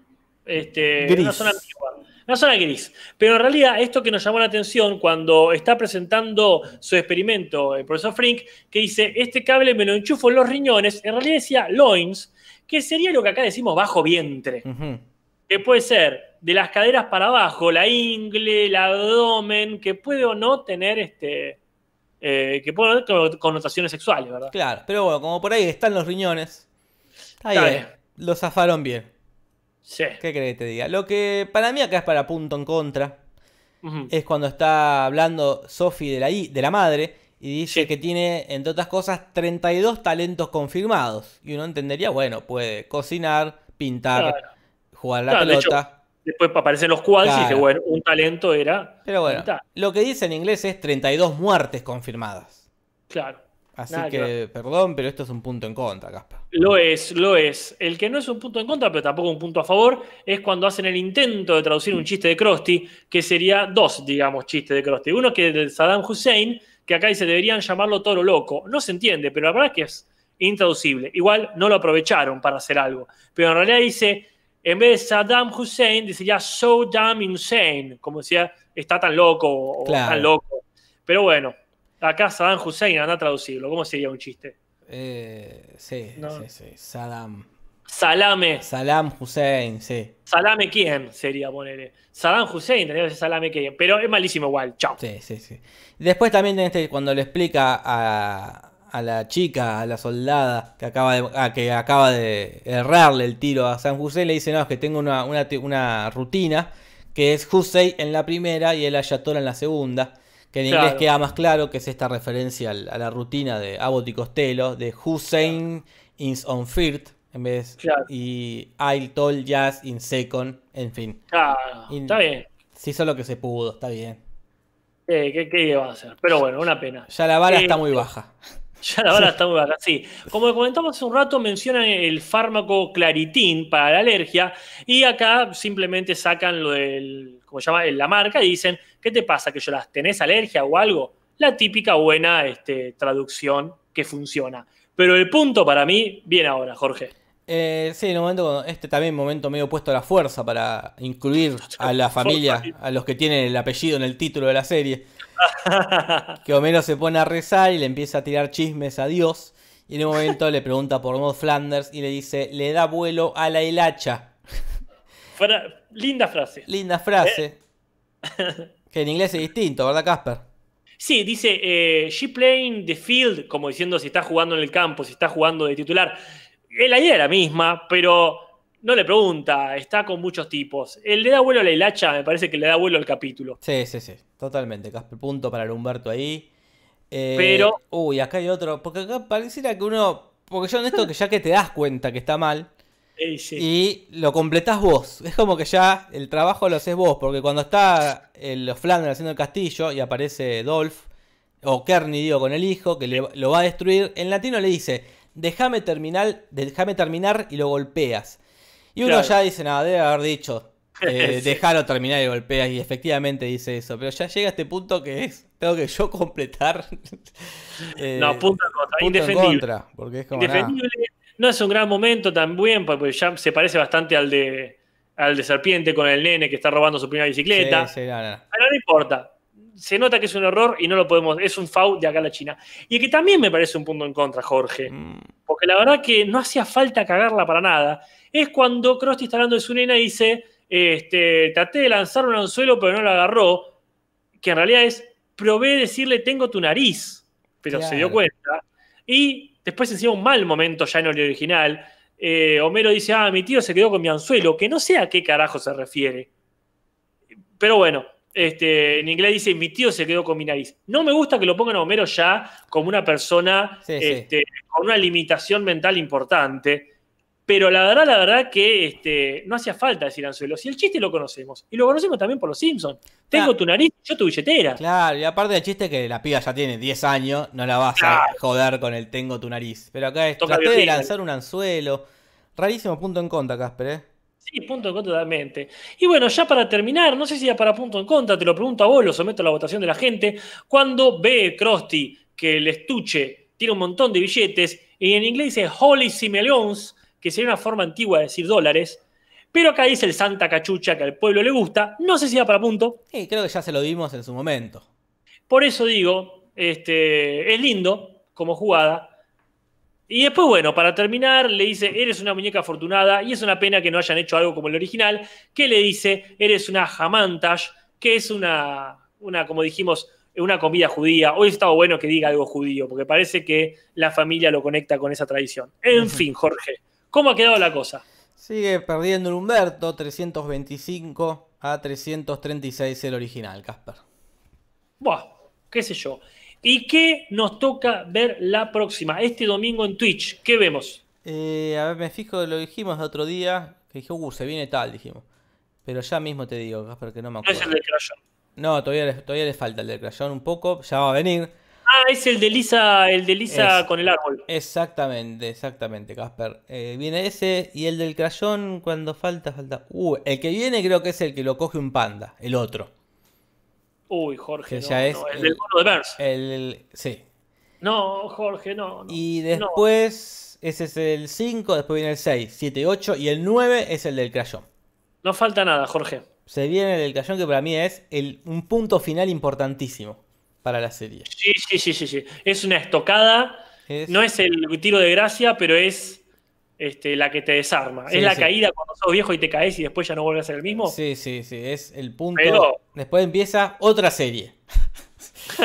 Este, Gris. Una zona ambigua, una zona gris. Pero en realidad, esto que nos llamó la atención cuando está presentando su experimento el profesor Frink, que dice: Este cable me lo enchufo en los riñones, en realidad decía loins, que sería lo que acá decimos bajo vientre. Que puede ser de las caderas para abajo, la ingle, el abdomen, que puede o no tener este. eh, que puede tener connotaciones sexuales, ¿verdad? Claro, pero bueno, como por ahí están los riñones. Está Está bien. Lo zafaron bien. Sí. ¿Qué querés que te diga? Lo que para mí acá es para punto en contra. Es cuando está hablando Sophie de la, de la madre y dice Sí. que tiene, entre otras cosas, 32 talentos confirmados. Y uno entendería, bueno, puede cocinar, pintar, Claro. jugar a la Claro, pelota. Después aparecen los cuadros y dije, bueno, un talento era. Pero bueno, mitad. lo que dice en inglés es 32 muertes confirmadas. Claro. Así que que, perdón, pero esto es un punto en contra, Casper. Lo es, lo es. El que no es un punto en contra, pero tampoco un punto a favor, es cuando hacen el intento de traducir un chiste de Krusty, que sería dos, digamos, chistes de Krusty. Uno que es de Saddam Hussein, que acá dice deberían llamarlo toro loco. No se entiende, pero la verdad es que es intraducible. Igual no lo aprovecharon para hacer algo. Pero en realidad dice, en vez de Saddam Hussein, dice ya so damn insane. Como decía, está tan loco o Claro. tan loco. Pero bueno, acá Saddam Hussein anda a traducirlo. ¿Cómo sería un chiste? Eh, sí, No. sí, sí. Saddam. Salame. Saddam Hussein, sí. Salame quién sería ponerle. Saddam Hussein tendría que ser Salame quién. Pero es malísimo igual. Chao. Sí, sí, sí. Después también este, cuando le explica a, a la chica, a la soldada, que acaba de, a- que acaba de errarle el tiro a San José, le dice, no, es que tengo una, una, rutina, que es Hussein en la primera y el Ayatollah en la segunda. Que en inglés Claro. queda más claro que es esta referencia a la rutina de Abbott y Costello, de Hussein is on third, en vez Claro. y I told Jazz in second, en fin. Claro, está bien. Se hizo lo que se pudo, está bien. Eh, ¿qué, qué va a hacer? Pero bueno, una pena. Ya la vara Eh, está muy baja. *laughs* Ya está muy baja, sí. Como comentamos hace un rato, mencionan el fármaco Claritin para la alergia y acá simplemente sacan lo del, ¿cómo se llama? La marca y dicen, ¿qué te pasa? ¿Que lloras? ¿Tenés alergia o algo? La típica buena este, traducción que funciona. Pero el punto para mí viene ahora, Jorge. Eh, sí, en un momento, este también momento medio puesto a la fuerza para incluir a la familia, a los que tienen el apellido en el título de la serie. *laughs* Que Homero se pone a rezar y le empieza a tirar chismes a Dios. Y en un momento le pregunta por Maud Flanders y le dice, le da vuelo a la hilacha. *laughs* Linda frase. Linda frase. *laughs* Que en inglés es distinto, ¿verdad, Casper? Sí, dice, eh, she playing the field, como diciendo si está jugando en el campo, si está jugando de titular. Eh, La idea es la misma, pero no le pregunta, está con muchos tipos. El le da vuelo a la hilacha, me parece que le da vuelo al capítulo. Sí, sí, sí. Totalmente, Casper. Punto para el Humberto ahí. Eh, Pero- Uy, acá hay otro. Porque acá pareciera que uno... Porque yo en esto que ya que te das cuenta que está mal, Eh, sí. y lo completás vos. Es como que ya el trabajo lo haces vos, porque cuando está el, los Flanders haciendo el castillo y aparece Dolph, o Kearney, digo, con el hijo, que le- lo va a destruir, en latino le dice, déjame terminar, déjame terminar y lo golpeas. Y uno Claro. ya dice, nada, debe haber dicho, *laughs* eh, Sí. déjalo terminar y golpeas, y efectivamente dice eso, pero ya llega este punto que es, tengo que yo completar. *laughs* eh, no, punto en contra, punto en indefendible. contra, porque es como. Indefendible. No es un gran momento también, porque ya se parece bastante al de, al de Serpiente con el nene que está robando su primera bicicleta. Sí, sí, no, no. Pero no importa. Se nota que es un error y no lo podemos. Es un foul de acá a la China. Y que también me parece un punto en contra, Jorge. Mm, Porque la verdad que no hacía falta cagarla para nada. Es cuando Krusty está hablando de su nena y dice: este, Traté de lanzar un anzuelo, pero no lo agarró. Que en realidad es: Probé decirle, tengo tu nariz. Pero se dio cuenta. Y después, encima, un mal momento ya en el original. eh, Homero dice: Ah, mi tío se quedó con mi anzuelo. Que no sé a qué carajo se refiere. Pero bueno, este, en inglés dice, mi tío se quedó con mi nariz. No me gusta que lo pongan a Homero ya como una persona Sí, sí. este, con una limitación mental importante. Pero la verdad, la verdad que este, no hacía falta decir anzuelo. Si el chiste lo conocemos. Y lo conocemos también por los Simpsons. Tengo tu nariz, yo tu billetera. Claro, y aparte del chiste que la piba ya tiene 10 años, no la vas a joder con el tengo tu nariz. Pero acá es, Toca traté de violín. lanzar un anzuelo. Rarísimo punto en contra, Casper, ¿eh? Sí, punto en contra totalmente. Y bueno, ya para terminar, no sé si ya para punto en contra, te lo pregunto a vos, lo someto a la votación de la gente. Cuando ve Krusty que el estuche tiene un montón de billetes y en inglés dice Holy Simeleons, que sería una forma antigua de decir dólares, pero acá dice el Santa Cachucha que al pueblo le gusta, no sé si va para punto. Sí, creo que ya se lo dimos en su momento. Por eso digo, este, es lindo como jugada. Y después, bueno, para terminar, le dice, eres una muñeca afortunada, y es una pena que no hayan hecho algo como el original, que le dice, eres una jamantash, que es una, una, como dijimos, una comida judía. Hoy estaba bueno que diga algo judío, porque parece que la familia lo conecta con esa tradición. En fin, Jorge, ¿cómo ha quedado la cosa? Sigue perdiendo el Humberto, 325 a 336 el original, Casper. Buah, qué sé yo. ¿Y qué nos toca ver la próxima? Este domingo en Twitch, ¿qué vemos? Eh, a ver, me fijo, lo dijimos el otro día, que dije, uh, se viene tal, dijimos. Pero ya mismo te digo, Casper, que no me No es acuerdo. el de Crayón. No, todavía le, todavía le falta el del crayón un poco, ya va a venir. Ah, es el de Lisa, el de Lisa Es- con el árbol. Exactamente, exactamente, Casper. Eh, viene ese y el del crayón cuando falta, falta. Uh, el que viene creo que es el que lo coge un panda, el otro. Uy, Jorge, Que no, ya es no, el, el- del mono de Burns. El, el- sí. No, Jorge, no. no, Y después, ese es el 5, después viene el 6, 7, 8 y el 9 es el del crayón. No falta nada, Jorge. Se viene el del crayón que para mí es el, un punto final importantísimo para la serie. Sí, sí, sí, sí, sí. Es una estocada. Es- No es el tiro de gracia, pero es este, la que te desarma. Sí, es la sí. caída cuando sos viejo y te caes y después ya no vuelves a ser el mismo. Sí, sí, sí, es el punto. Pero- Después empieza otra serie. *laughs*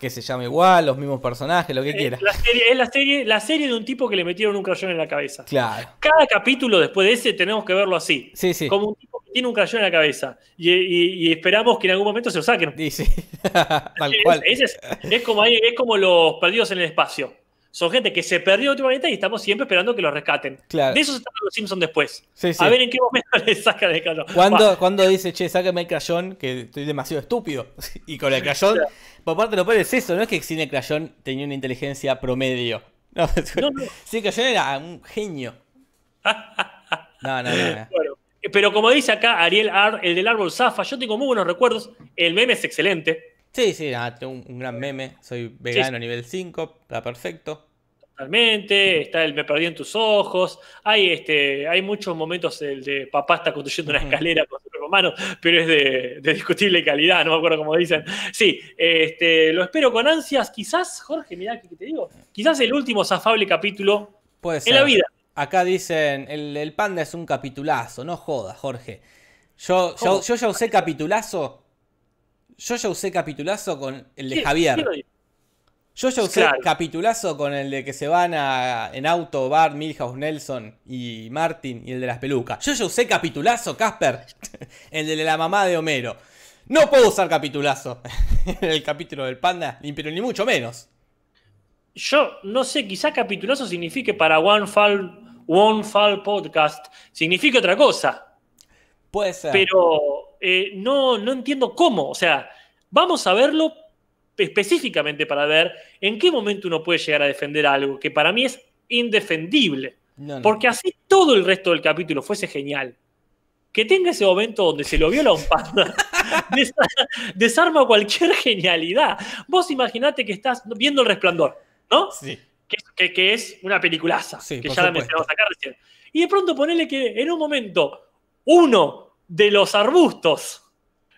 que se llama igual, los mismos personajes, lo que quiera. La serie, es la serie, la serie de un tipo que le metieron un crayón en la cabeza. Claro. Cada capítulo después de ese tenemos que verlo así. Sí, sí. Como un tipo que tiene un crayón en la cabeza. Y, y- y esperamos que en algún momento se lo saquen. Y sí, *laughs* tal cual. Es, es- es como, ahí- es como los perdidos en el espacio. Son gente que se perdió planeta y estamos siempre esperando que los rescaten. Claro. De eso se tratan los Simpsons después. Sí, sí. A ver en qué momento *laughs* le sacan el crayón. Cuando, cuando dice, che, sácame el crayón, que estoy demasiado estúpido. *laughs* Y con el crayón, por parte lo peor es eso, no es que sin el crayón tenía una inteligencia promedio. *laughs* No, No, no. Sí, el crayón era un genio. No, no, no. Bueno, eh, pero como dice acá Ariel Ar, el del árbol Zafa, yo tengo muy buenos recuerdos. El meme es excelente. Sí, sí, un, un gran meme. Soy vegano sí. nivel 5, está perfecto. Totalmente, está el me perdí en tus ojos, hay este, hay muchos momentos el de papá está construyendo una escalera con su propia mano, pero es de, de discutible calidad, no me acuerdo cómo dicen. Sí, este, lo espero con ansias, quizás, Jorge, mirá que te digo, quizás el último zafable capítulo Puede ser. en la vida. Acá dicen, el, el panda es un capitulazo, no jodas, Jorge. Yo, yo, yo ya usé capitulazo. Yo ya usé capitulazo con el de ¿Qué- Javier. Yo ya usé Claro. capitulazo con el de que se van a, en auto, Bart, Milhouse, Nelson y Martin y el de las pelucas. Yo ya usé capitulazo, Casper, *laughs* el de la mamá de Homero. No puedo usar capitulazo *laughs* en el capítulo del panda, pero ni mucho menos. Yo no sé, quizá capitulazo signifique para One Fall, One Fall Podcast, signifique otra cosa. Puede ser. pero eh, no, no entiendo cómo. O sea, vamos a verlo específicamente para ver en qué momento uno puede llegar a defender algo que para mí es indefendible. No, no. Porque así todo el resto del capítulo fuese genial. Que tenga ese momento donde se lo viola un panda, *laughs* desa- desarma cualquier genialidad. Vos imaginate que estás viendo El Resplandor, ¿no? Sí. que, que- que es una peliculaza, Sí, que ya la mencionamos acá recién. Y de pronto ponele que en un momento uno de los arbustos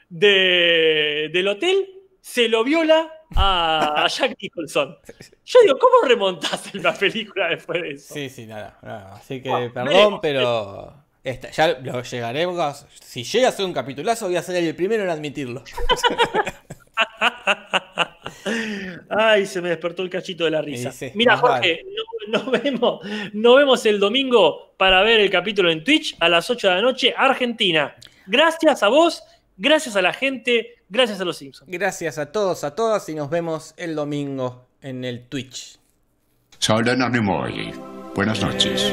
de- del hotel se lo viola a, a Jack Nicholson. Yo digo, ¿cómo remontás en la película después de eso? Sí, sí, nada. Así que Bueno, perdón, veremos. pero esta- ya lo llegaremos. Si llega a ser un capitulazo, voy a ser el primero en admitirlo. *laughs* Ay, se me despertó el cachito de la risa. Mira, Jorge, no- nos, vemos, nos vemos el domingo para ver el capítulo en Twitch a las 8 de la noche, Argentina. Gracias a vos, gracias a la gente, gracias a los Simpsons. Gracias a todos, a todas y nos vemos el domingo en el Twitch. Solen Nimoy. Buenas noches.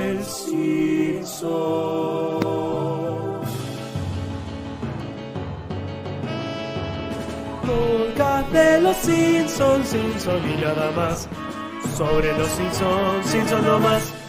Podcast de los Simpsons, Simpson y nada más. Sobre los Simpsons, Simpson no más.